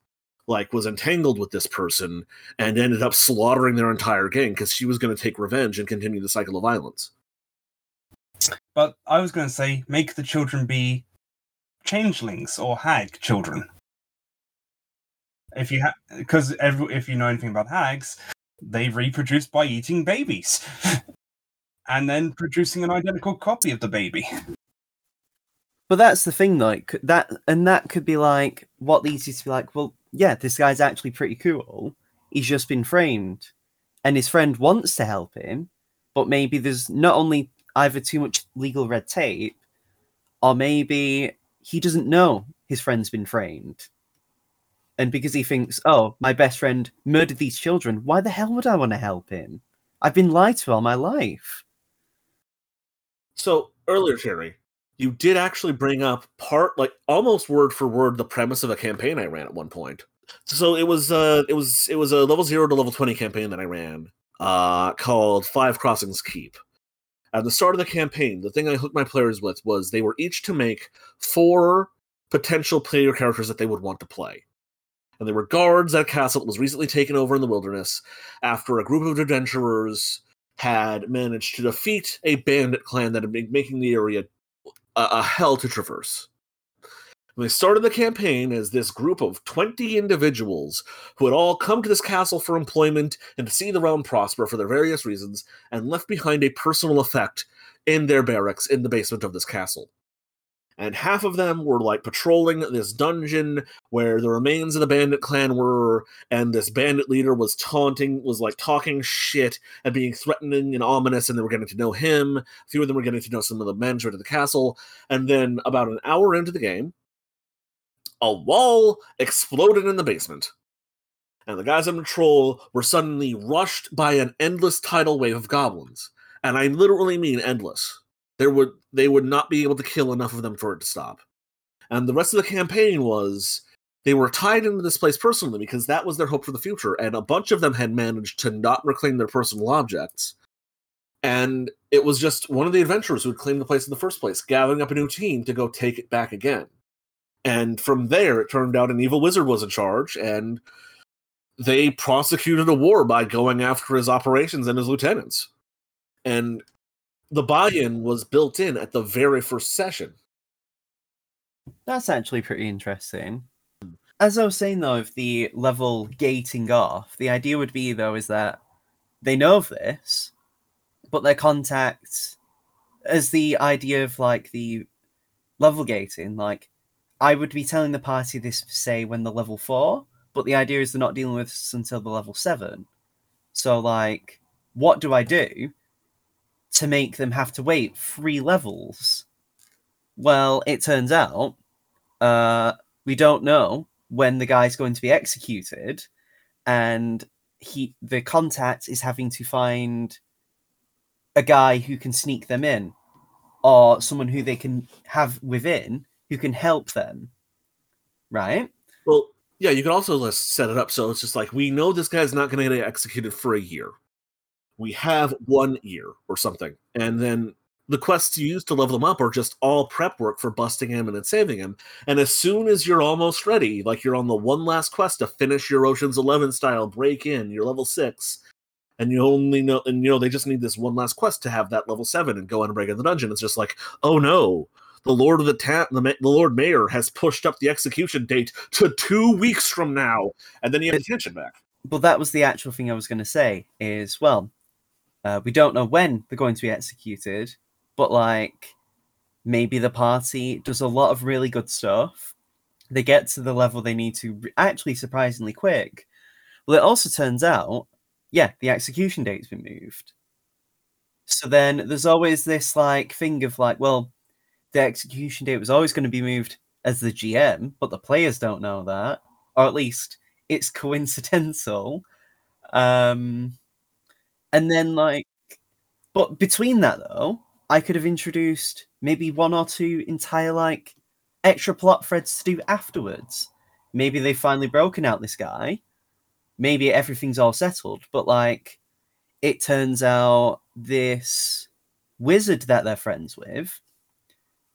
like was entangled with this person and ended up slaughtering their entire gang because she was going to take revenge and continue the cycle of violence. But I was going to say, make the children be changelings or hag children. If you have, because if you know anything about hags, they reproduce by eating babies, and then producing an identical copy of the baby. But that's the thing, like that, and that could be like what leads you to be like, well, yeah, this guy's actually pretty cool. He's just been framed, and his friend wants to help him, but maybe there's not only either too much legal red tape or maybe he doesn't know his friend's been framed. And because he thinks, oh, my best friend murdered these children, why the hell would I want to help him? I've been lied to all my life. So earlier, Terry, you did actually bring up part, like almost word for word, the premise of a campaign I ran at one point. So it was, uh, it was, it was a level zero to level twenty campaign that I ran. uh, called Five Crossings Keep. At the start of the campaign, the thing I hooked my players with was they were each to make four potential player characters that they would want to play. And they were guards at a castle that was recently taken over in the wilderness after a group of adventurers had managed to defeat a bandit clan that had been making the area a, a hell to traverse. And they started the campaign as this group of 20 individuals who had all come to this castle for employment and to see the realm prosper for their various reasons, and left behind a personal effect in their barracks in the basement of this castle. And half of them were like patrolling this dungeon where the remains of the bandit clan were, and this bandit leader was taunting, was like talking shit and being threatening and ominous, and they were getting to know him. A few of them were getting to know some of the management of the castle. And then about an hour into the game, a wall exploded in the basement. And the guys on patrol were suddenly rushed by an endless tidal wave of goblins. And I literally mean endless. There would they would not be able to kill enough of them for it to stop. And the rest of the campaign was they were tied into this place personally because that was their hope for the future. And a bunch of them had managed to not reclaim their personal objects. And it was just one of the adventurers who had claimed the place in the first place, gathering up a new team to go take it back again. And from there, it turned out an evil wizard was in charge, and they prosecuted a war by going after his operations and his lieutenants. And the buy in was built in at the very first session. That's actually pretty interesting. As I was saying though, of the level gating off, the idea would be though is that they know of this, but their contact as the idea of like the level gating, like I would be telling the party this say when the level four, but the idea is they're not dealing with this until the level seven. So like, what do I do to make them have to wait three levels? Well, it turns out uh, we don't know when the guy's going to be executed, and he the contact is having to find a guy who can sneak them in, or someone who they can have within who can help them. Right? Well, yeah, you can also set it up so it's just like we know this guy's not going to get executed for a year. We have one year or something, and then the quests you use to level them up are just all prep work for busting him and then saving him. And as soon as you're almost ready, like you're on the one last quest to finish your Ocean's Eleven style break in, you're level six, and you only know, and you know they just need this one last quest to have that level seven and go and break in the dungeon. It's just like, oh no, the Lord of the Ta- the, Ma- the Lord Mayor has pushed up the execution date to two weeks from now, and then you have attention back. Well, that was the actual thing I was going to say. Is well, uh, we don't know when they're going to be executed, but like maybe the party does a lot of really good stuff. They get to the level they need to re- actually surprisingly quick. Well, it also turns out, yeah, the execution date's been moved. So then there's always this like thing of like, well, the execution date was always going to be moved as the GM, but the players don't know that, or at least it's coincidental. Um, and then like, but between that though, I could have introduced maybe one or two entire like extra plot threads to do afterwards. Maybe they've finally broken out this guy. Maybe everything's all settled, but like, it turns out this wizard that they're friends with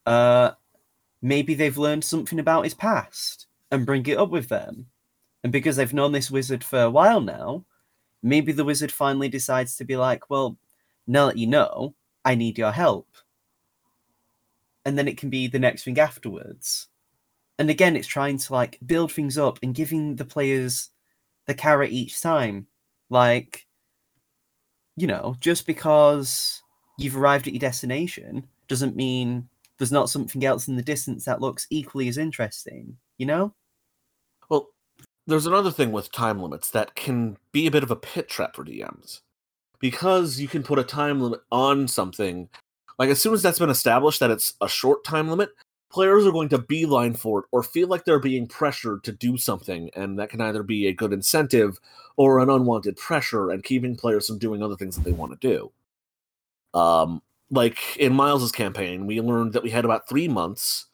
uh, maybe they've learned something about his past and bring it up with them. And because they've known this wizard for a while now, maybe the wizard finally decides to be like, well, now that you know, I need your help. And then it can be the next thing afterwards. And again, it's trying to like build things up and giving the players the carrot each time. Like, you know, just because you've arrived at your destination doesn't mean there's not something else in the distance that looks equally as interesting, you know? There's another thing with time limits that can be a bit of a pit trap for DMs. Because you can put a time limit on something, like as soon as that's been established that it's a short time limit, players are going to beeline for it or feel like they're being pressured to do something, and that can either be a good incentive or an unwanted pressure and keeping players from doing other things that they want to do. Um, like in Miles's campaign, we learned that we had about three months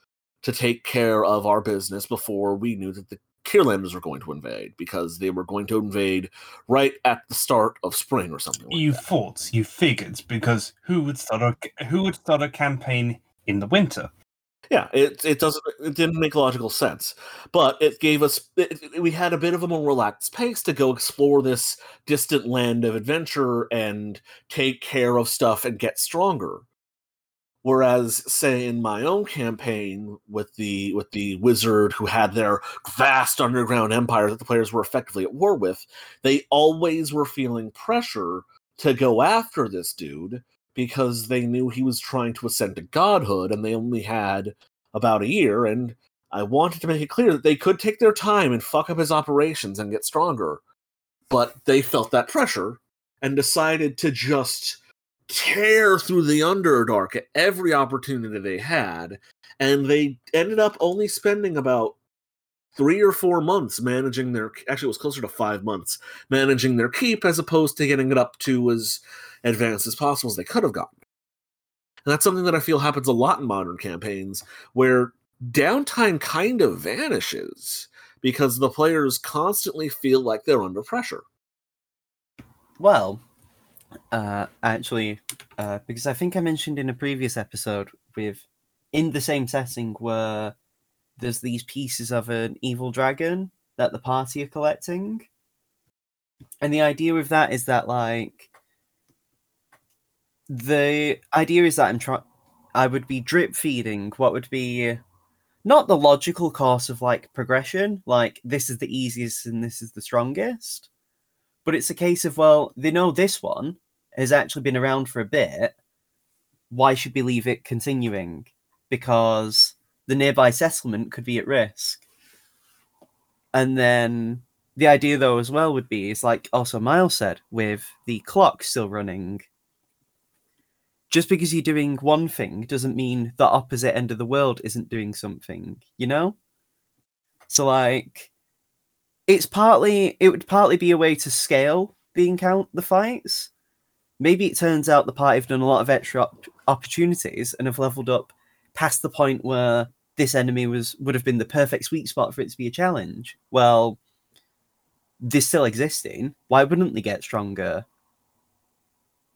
to take care of our business before we knew that the Kierlanders were going to invade because they were going to invade right at the start of spring or something. Like you that. thought, you figured, because who would start a who would start a campaign in the winter? Yeah, it it doesn't it didn't make logical sense, but it gave us it, it- we had a bit of a more relaxed pace to go explore this distant land of adventure and take care of stuff and get stronger. Whereas, say in my own campaign with the with the wizard who had their vast underground empire that the players were effectively at war with, they always were feeling pressure to go after this dude because they knew he was trying to ascend to godhood and they only had about a year and I wanted to make it clear that they could take their time and fuck up his operations and get stronger. But they felt that pressure and decided to just tear through the Underdark at every opportunity they had. And they ended up only spending about three or four months managing their actually it was closer to five months managing their keep as opposed to getting it up to as advanced as possible as they could have gotten. And that's something that I feel happens a lot in modern campaigns where downtime kind of vanishes because the players constantly feel like they're under pressure. Well, uh, actually, uh, because I think I mentioned in a previous episode with in the same setting where there's these pieces of an evil dragon that the party are collecting. And the idea with that is that like the idea is that I'm trying I would be drip feeding what would be not the logical course of like progression, like this is the easiest and this is the strongest. But it's a case of, well, they know this one has actually been around for a bit. Why should we leave it continuing? Because the nearby settlement could be at risk. And then the idea, though, as well, would be is like also Miles said, with the clock still running. Just because you're doing one thing doesn't mean the opposite end of the world isn't doing something, you know? So, like, it's partly it would partly be a way to scale the encounter the fights. Maybe it turns out the party have done a lot of extra op- opportunities and have leveled up past the point where this enemy was would have been the perfect sweet spot for it to be a challenge. Well, they're still existing. Why wouldn't they get stronger?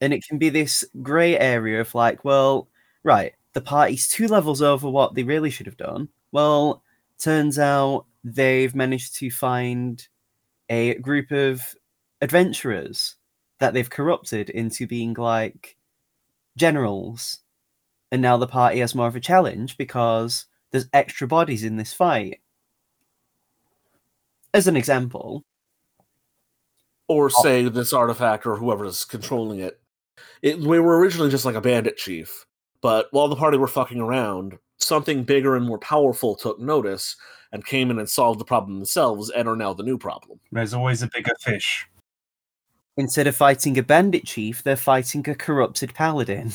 And it can be this grey area of like, well, right, the party's two levels over what they really should have done. Well, turns out they've managed to find a group of adventurers that they've corrupted into being like generals. And now the party has more of a challenge because there's extra bodies in this fight. As an example, Or say this artifact or whoever's controlling it. it. We were originally just like a bandit chief, but while the party were fucking around, something bigger and more powerful took notice and came in and solved the problem themselves and are now the new problem. There's always a bigger fish. instead of fighting a bandit chief, they're fighting a corrupted paladin.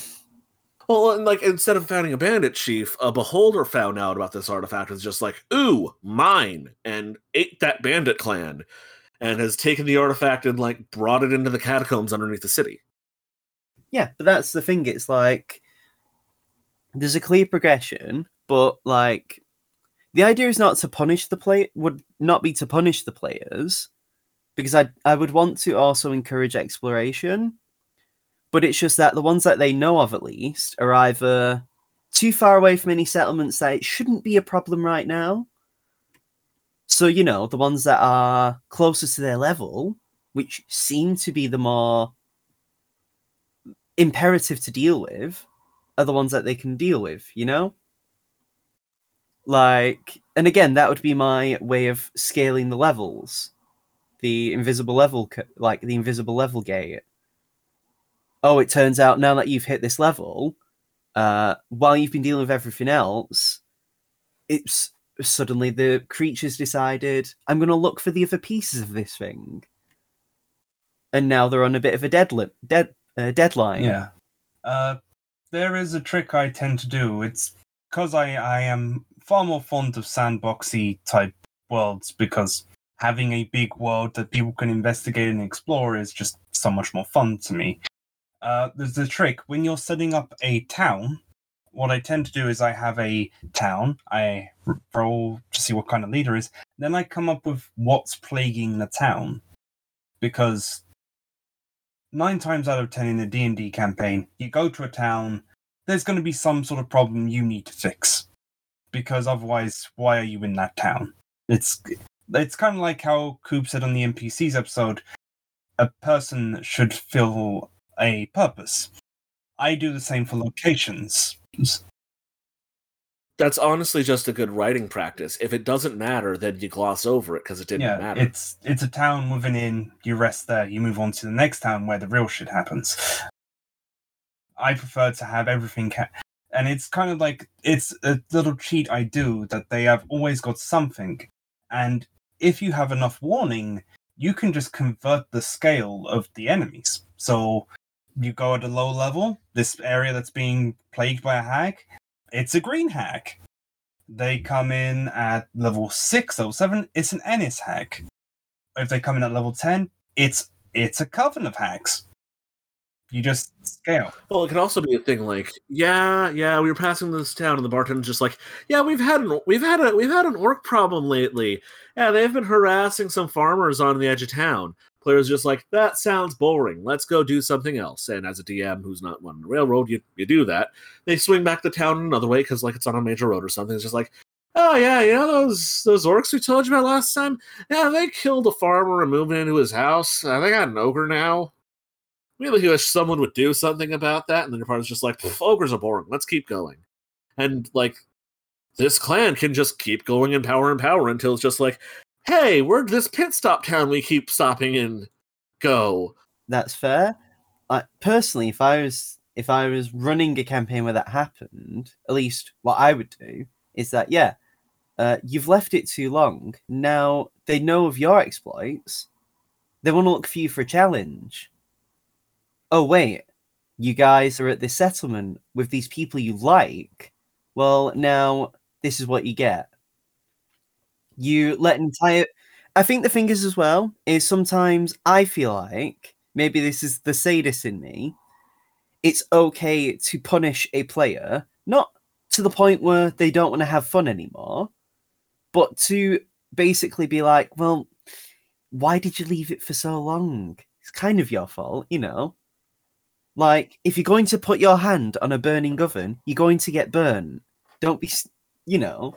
Well, and like instead of finding a bandit chief, a beholder found out about this artifact and is just like, ooh, mine, and ate that bandit clan, and has taken the artifact and like brought it into the catacombs underneath the city. Yeah, but that's the thing. It's like there's a clear progression, but like the idea is not to punish the play would not be to punish the players because I I would want to also encourage exploration, but it's just that the ones that they know of at least are either too far away from any settlements that it shouldn't be a problem right now. So you know the ones that are closest to their level, which seem to be the more imperative to deal with are the ones that they can deal with, you know? Like, and again, that would be my way of scaling the levels. The invisible level, like the invisible level gate. Oh, it turns out now that you've hit this level, uh, while you've been dealing with everything else, it's suddenly the creatures decided, I'm going to look for the other pieces of this thing. And now they're on a bit of a deadline. Dead, uh, deadline. Yeah. Uh, there is a trick I tend to do. It's because I, I am far more fond of sandboxy type worlds because having a big world that people can investigate and explore is just so much more fun to me. Uh, there's a trick when you're setting up a town what I tend to do is I have a town, I roll to see what kind of leader is, then I come up with what's plaguing the town. Because nine times out of ten in a D&D campaign, you go to a town, there's going to be some sort of problem you need to fix. Because otherwise, why are you in that town? It's it's kind of like how Coop said on the NPCs episode, a person should fill a purpose. I do the same for locations. That's honestly just a good writing practice. If it doesn't matter, then you gloss over it because it didn't yeah, matter. it's it's a town with an inn. You rest there. You move on to the next town where the real shit happens. I prefer to have everything, ca- and it's kind of like it's a little cheat I do that they have always got something, and if you have enough warning, you can just convert the scale of the enemies. So you go at a low level, this area that's being plagued by a hag, it's a green hag. They come in at level six, level seven, it's an Annis hag. If they come in at level ten, it's it's a coven of hags. You just scale. Well, it could also be a thing like, yeah, yeah, we were passing this town, and the bartender's just like, yeah, we've had an we've had a we've had an orc problem lately. Yeah, they've been harassing some farmers on the edge of town. Players just like that sounds boring. Let's go do something else. And as a DM who's not running the railroad, you you do that. They swing back the town another way because like it's on a major road or something. It's just like, oh yeah, you know those those orcs we told you about last time. Yeah, they killed a farmer and moved into his house. Uh, they got an ogre now. Really wish someone would do something about that. And then your partner's just like, "Pff, ogres are boring. Let's keep going. And like, this clan can just keep going in power and power until it's just like, hey, where'd this pit stop town we keep stopping in go? That's fair. I, personally, if I was if I was running a campaign where that happened, at least what I would do is that yeah, uh, you've left it too long. Now they know of your exploits. They want to look for you for a challenge. Oh wait, you guys are at this settlement with these people you like. Well, now this is what you get. You let entire. I think the thing is as well is sometimes I feel like maybe this is the sadist in me. It's okay to punish a player, not to the point where they don't want to have fun anymore, but to basically be like, well, why did you leave it for so long? It's kind of your fault, you know. Like, if you're going to put your hand on a burning oven, you're going to get burnt. Don't be, you know,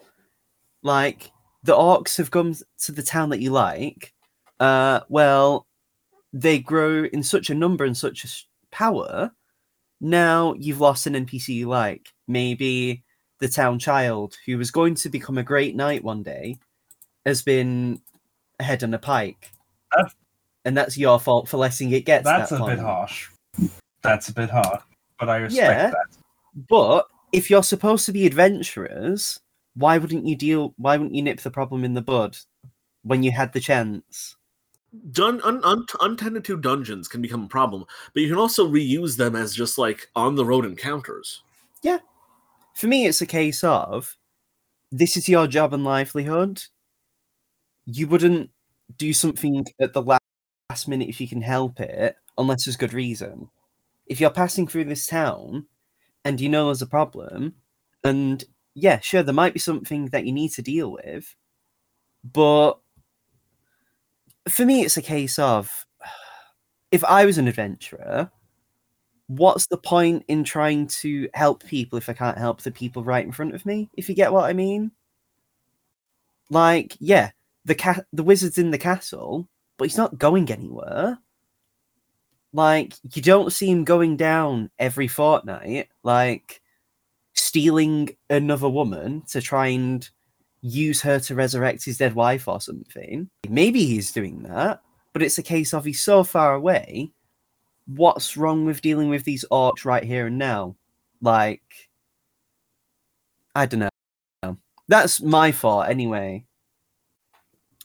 like the orcs have come to the town that you like. Uh, well, they grow in such a number and such a power. Now you've lost an NPC you like. Maybe the town child who was going to become a great knight one day has been a head on a pike. That's- and that's your fault for letting it get That's that a bit harsh. That's a bit harsh, but I respect Yeah. that. But if you're supposed to be adventurers, why wouldn't you deal? Why wouldn't you nip the problem in the bud when you had the chance? Dun- un- un- untended to dungeons can become a problem, but you can also reuse them as just like on the road encounters. Yeah, for me, it's a case of this is your job and livelihood. You wouldn't do something at the la- last minute if you can help it, unless there's good reason. If you're passing through this town and you know there's a problem, and yeah, sure, there might be something that you need to deal with, but for me, it's a case of if I was an adventurer, what's the point in trying to help people if I can't help the people right in front of me? If you get what I mean? Like, yeah, the cat, the wizard's in the castle, but he's not going anywhere. Like, you don't see him going down every fortnight, like stealing another woman to try and use her to resurrect his dead wife or something. Maybe he's doing that, but it's a case of he's so far away what's wrong with dealing with these orcs right here and now? Like, I don't know. That's my thought anyway.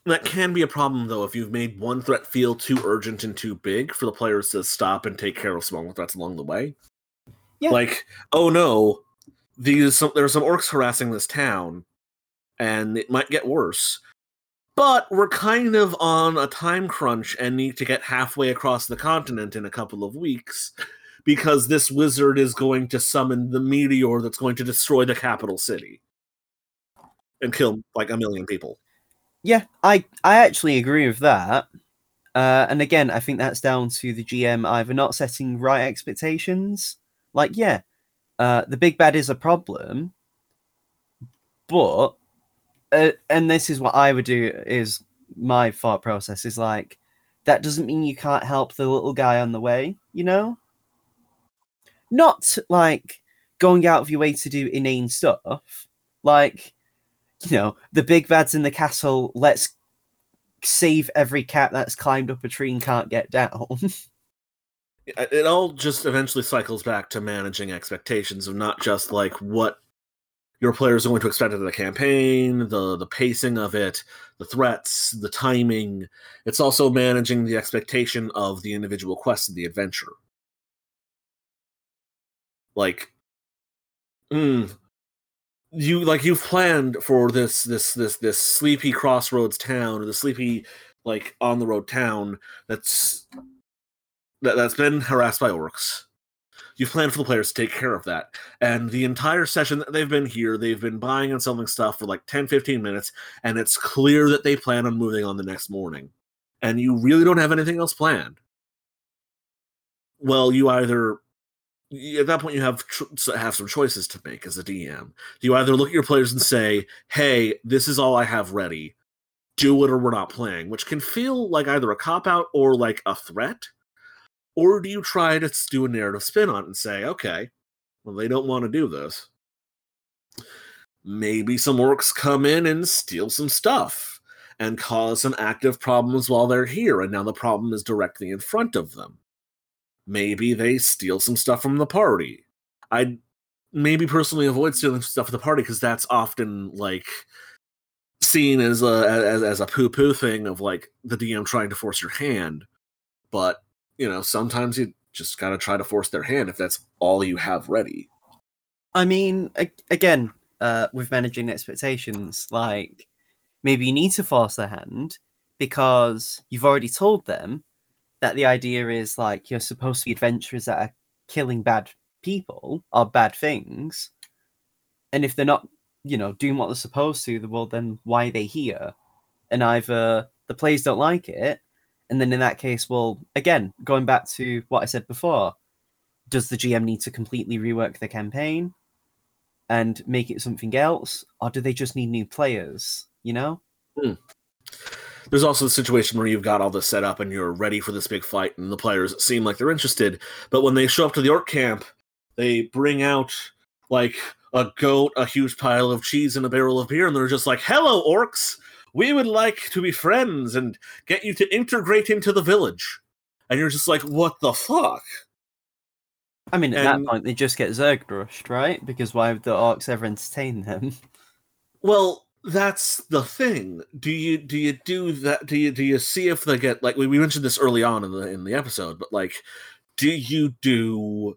That can be a problem though if you've made one threat feel too urgent and too big for the players to stop and take care of smaller threats along the way. Yeah. Like, oh no, these some, there are some orcs harassing this town, and it might get worse. But we're kind of on a time crunch and need to get halfway across the continent in a couple of weeks because this wizard is going to summon the meteor that's going to destroy the capital city and kill like a million people. Yeah, I I actually agree with that. Uh, and again, I think that's down to the GM either not setting right expectations. Like, yeah, uh, the big bad is a problem, but uh, and this is what I would do is my thought process is like that doesn't mean you can't help the little guy on the way, you know? Not like going out of your way to do inane stuff. Like, you know, the big bad's in the castle, let's save every cat that's climbed up a tree and can't get down. it all just eventually cycles back to managing expectations of not just like what your players are going to expect out of the campaign, the the pacing of it, the threats, the timing. It's also managing the expectation of the individual quest of the adventure. Like, mm, you like you've planned for this this this this sleepy crossroads town or the sleepy like on the road town that's that, that's been harassed by orcs you've planned for the players to take care of that and the entire session that they've been here they've been buying and selling stuff for like 10 15 minutes and it's clear that they plan on moving on the next morning and you really don't have anything else planned well you either at that point you have have some choices to make as a DM. You either look at your players and say, "Hey, this is all I have ready. Do it or we're not playing," which can feel like either a cop out or like a threat. Or do you try to do a narrative spin on it and say, "Okay, well they don't want to do this. Maybe some orcs come in and steal some stuff and cause some active problems while they're here, and now the problem is directly in front of them." maybe they steal some stuff from the party. I'd maybe personally avoid stealing stuff at the party because that's often like seen as a as, as a poo poo thing of like the DM trying to force your hand. But you know, sometimes you just gotta try to force their hand if that's all you have ready. I mean, again, uh, with managing expectations, like maybe you need to force their hand because you've already told them that the idea is like you're supposed to be adventurers that are killing bad people or bad things, and if they're not, you know, doing what they're supposed to, well, then why are they here? And either the players don't like it, and then in that case, well, again, going back to what I said before, does the GM need to completely rework the campaign and make it something else, or do they just need new players? You know. Hmm there's also the situation where you've got all this set up and you're ready for this big fight, and the players seem like they're interested. But when they show up to the orc camp, they bring out like a goat, a huge pile of cheese, and a barrel of beer, and they're just like, "Hello, orcs! We would like to be friends and get you to integrate into the village." And you're just like, "What the fuck?" I mean, at and, that point, they just get zerg rushed, right? Because why would the orcs ever entertain them? Well, that's the thing. Do you do you do that? Do you do you see if they get like we, we mentioned this early on in the in the episode, but like, do you do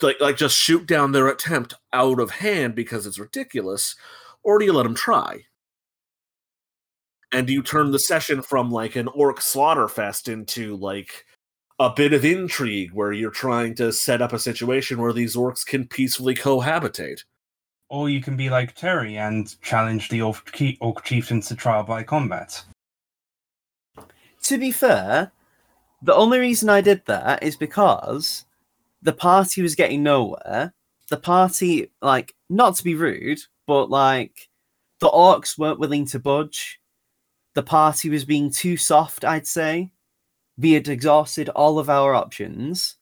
like like just shoot down their attempt out of hand because it's ridiculous, or do you let them try? And you turn the session from like an orc slaughter fest into like a bit of intrigue where you're trying to set up a situation where these orcs can peacefully cohabitate? or you can be like Terry and challenge the Orc, Orc Chieftains to trial by combat. To be fair, the only reason I did that is because the party was getting nowhere. The party, like, not to be rude, but like, the orcs weren't willing to budge. The party was being too soft, I'd say. We had exhausted all of our options.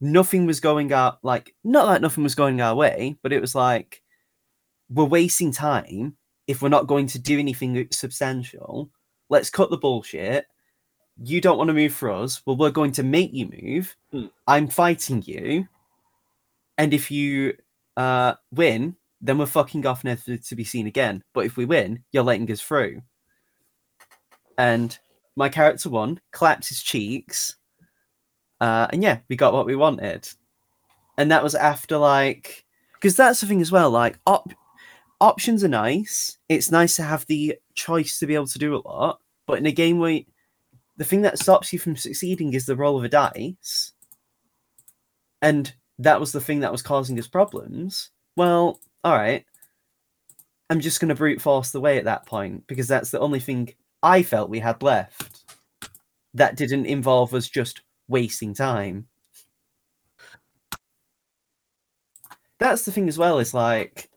Nothing was going out, like, not that nothing was going our way, but it was like, we're wasting time if we're not going to do anything substantial. Let's cut the bullshit. You don't want to move for us. Well, we're going to make you move. Mm. I'm fighting you. And if you uh, win, then we're fucking off never to be seen again. But if we win, you're letting us through. And my character won, clapped his cheeks. Uh, and yeah, we got what we wanted. And that was after like, because that's the thing as well. Like, op- options are nice. It's nice to have the choice to be able to do a lot. But in a game where the thing that stops you from succeeding is the roll of a dice, and that was the thing that was causing us problems, well, all right, I'm just going to brute force the way at that point because that's the only thing I felt we had left that didn't involve us just wasting time. That's the thing as well, is like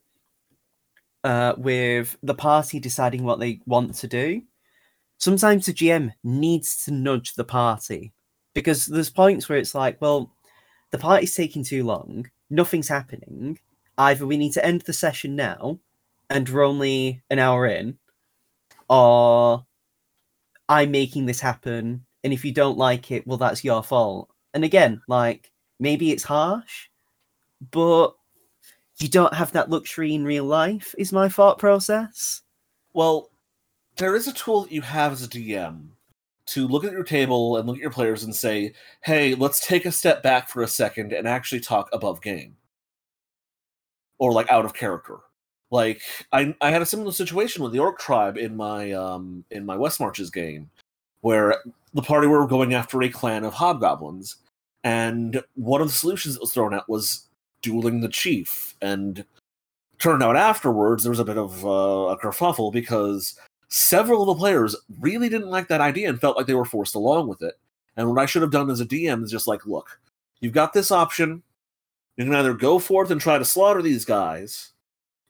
uh, with the party deciding what they want to do, sometimes the GM needs to nudge the party because there's points where it's like, well, the party's taking too long, nothing's happening. Either we need to end the session now and we're only an hour in, or I'm making this happen. And if you don't like it, well, that's your fault. And again, like, maybe it's harsh, but you don't have that luxury in real life, is my thought process. Well, there is a tool that you have as a DM to look at your table and look at your players and say, hey, let's take a step back for a second and actually talk above game. Or like out of character. Like I, I had a similar situation with the Orc tribe in my um in my West Marches game, where the party were going after a clan of hobgoblins, and one of the solutions that was thrown out was dueling the chief. And turned out afterwards there was a bit of uh, a kerfuffle because several of the players really didn't like that idea and felt like they were forced along with it. And what I should have done as a DM is just like, look, you've got this option. You can either go forth and try to slaughter these guys.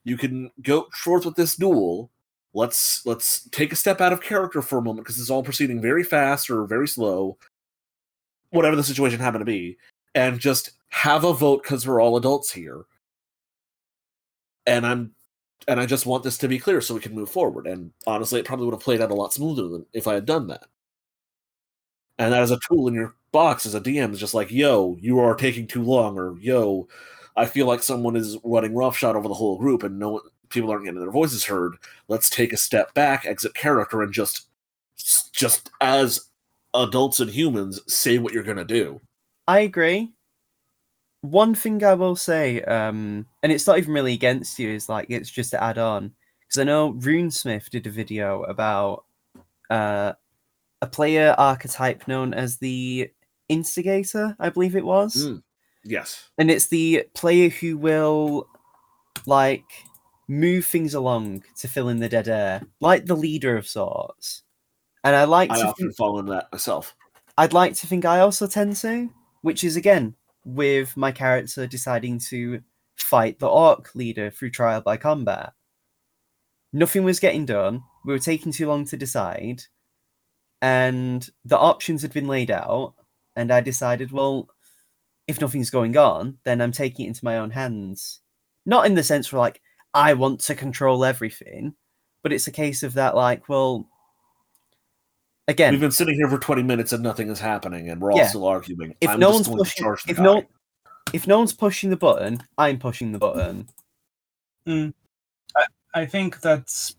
You can go forth with this duel. Let's let's take a step out of character for a moment because it's all proceeding very fast or very slow, whatever the situation happened to be, and just have a vote because we're all adults here. And I'm and I just want this to be clear so we can move forward. And honestly, it probably would have played out a lot smoother than if I had done that. And that is a tool in your box as a DM is just like, yo, you are taking too long, or yo, I feel like someone is running roughshod over the whole group and no people aren't getting their voices heard. Let's take a step back, exit character, and just just as adults and humans say what you're gonna do. I agree. One thing I will say, um, and it's not even really against you, is like it's just to add on because I know Runesmith did a video about uh, a player archetype known as the instigator, I believe it was. Mm. Yes. And it's the player who will like move things along to fill in the dead air, like the leader of sorts. And I like I to often think, fall into that myself. I'd like to think I also tend to, which is again with my character deciding to fight the orc leader through trial by combat. Nothing was getting done. We were taking too long to decide, and the options had been laid out. And I decided, well, if nothing's going on, then I'm taking it into my own hands. Not in the sense where like I want to control everything, but it's a case of that like, well, again, We've been sitting here for 20 minutes and nothing is happening, and we're all Yeah. still arguing. if I'm no just one's going to pushing, charge the if guy. no, if no one's pushing the button, I'm pushing the button. Mm. I I think that's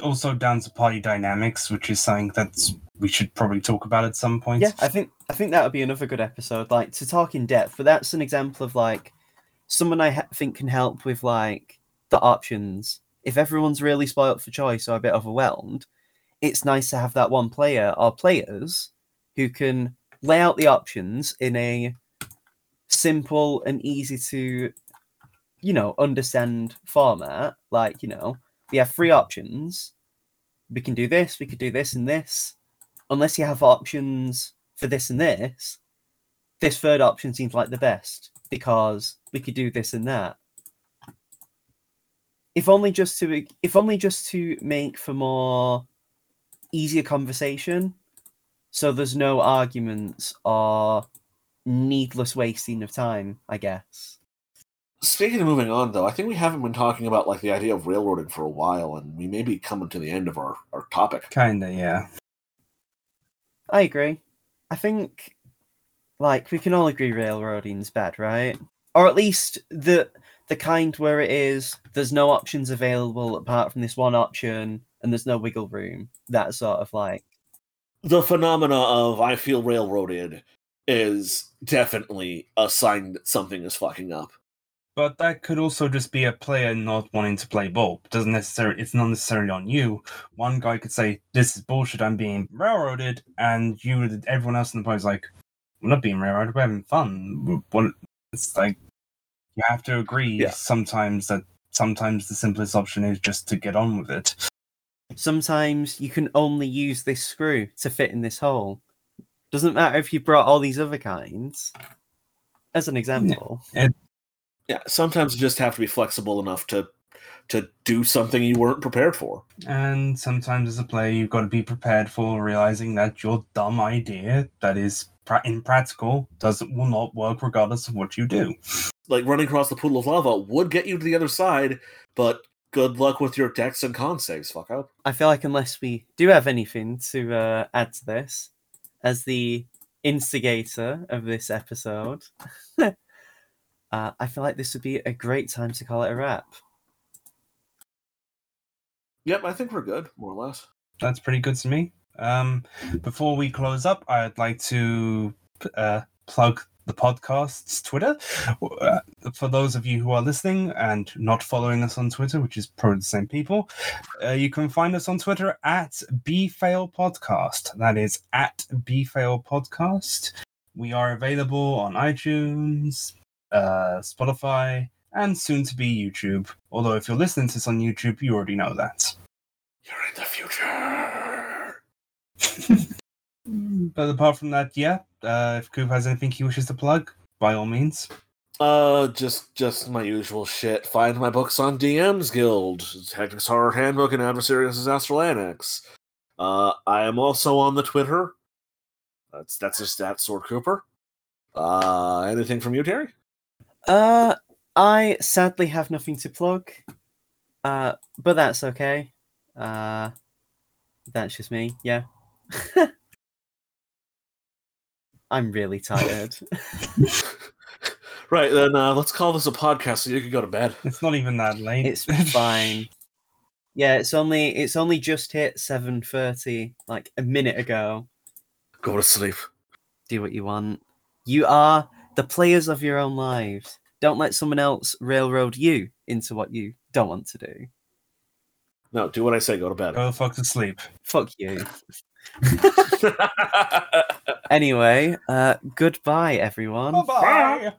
also down to party dynamics, which is something that we should probably talk about at some point. Yeah, I think I think that would be another good episode, like to talk in depth. But that's an example of like someone I ha- think can help with like the options. If everyone's really spoilt for choice or a bit overwhelmed, it's nice to have that one player or players who can lay out the options in a simple and easy to, you know, understand format. Like you know, we have three options. We can do this. We could do this and this unless you have options for this and this, this third option seems like the best because we could do this and that. If only just to if only just to make for more easier conversation, so there's no arguments or needless wasting of time, I guess. Speaking of moving on, though, I think we haven't been talking about like the idea of railroading for a while, and we may be coming to the end of our, our topic. Kinda, yeah. I agree. I think like we can all agree railroading's bad, right? Or at least the the kind where it is there's no options available apart from this one option and there's no wiggle room. That sort of like The phenomena of I feel railroaded is definitely a sign that something is fucking up. But that could also just be a player not wanting to play ball. Doesn't necessarily it's not necessarily on you. One guy could say, This is bullshit, I'm being railroaded, and you everyone else in the party is like, We're not being railroaded, we're having fun. It's like you have to agree Yeah. sometimes that sometimes the simplest option is just to get on with it. Sometimes you can only use this screw to fit in this hole. Doesn't matter if you brought all these other kinds. As an example. Yeah, sometimes you just have to be flexible enough to to do something you weren't prepared for. And sometimes as a player, you've got to be prepared for realizing that your dumb idea that is pra- impractical does will not work regardless of what you do. Like running across the pool of lava would get you to the other side, but good luck with your dex and con saves, fuck up. I feel like unless we do have anything to uh, add to this, as the instigator of this episode, uh, I feel like this would be a great time to call it a wrap. Yep, I think we're good, more or less. That's pretty good to me. Um, before we close up, I'd like to uh, plug the podcast's Twitter. Uh, for those of you who are listening and not following us on Twitter, which is probably the same people, uh, you can find us on Twitter at BFail Podcast. That is at BFail Podcast. We are available on iTunes, uh, Spotify, and soon to be YouTube. Although, if you're listening to this on YouTube, you already know that. You're in the future. But apart from that, yeah. Uh, if Coop has anything he wishes to plug, by all means. Uh, just just my usual shit. Find my books on DM's Guild, Tactics Horror Handbook, and Adversaries Astral Annex. Uh, I am also on the Twitter. That's that's just that Sword Cooper. Uh, anything from you, Terry? Uh, I sadly have nothing to plug, uh, but that's okay. Uh, that's just me. Yeah. I'm really tired. Right then, uh, let's call this a podcast so you can go to bed. It's not even that late. it's fine. Yeah, it's only it's only just hit seven thirty, like a minute ago. Go to sleep. Do what you want. You are the players of your own lives. Don't let someone else railroad you into what you don't want to do. No, do what I say. Go to bed. Go the fuck to sleep. Fuck you. Anyway, uh, goodbye, everyone. Bye bye.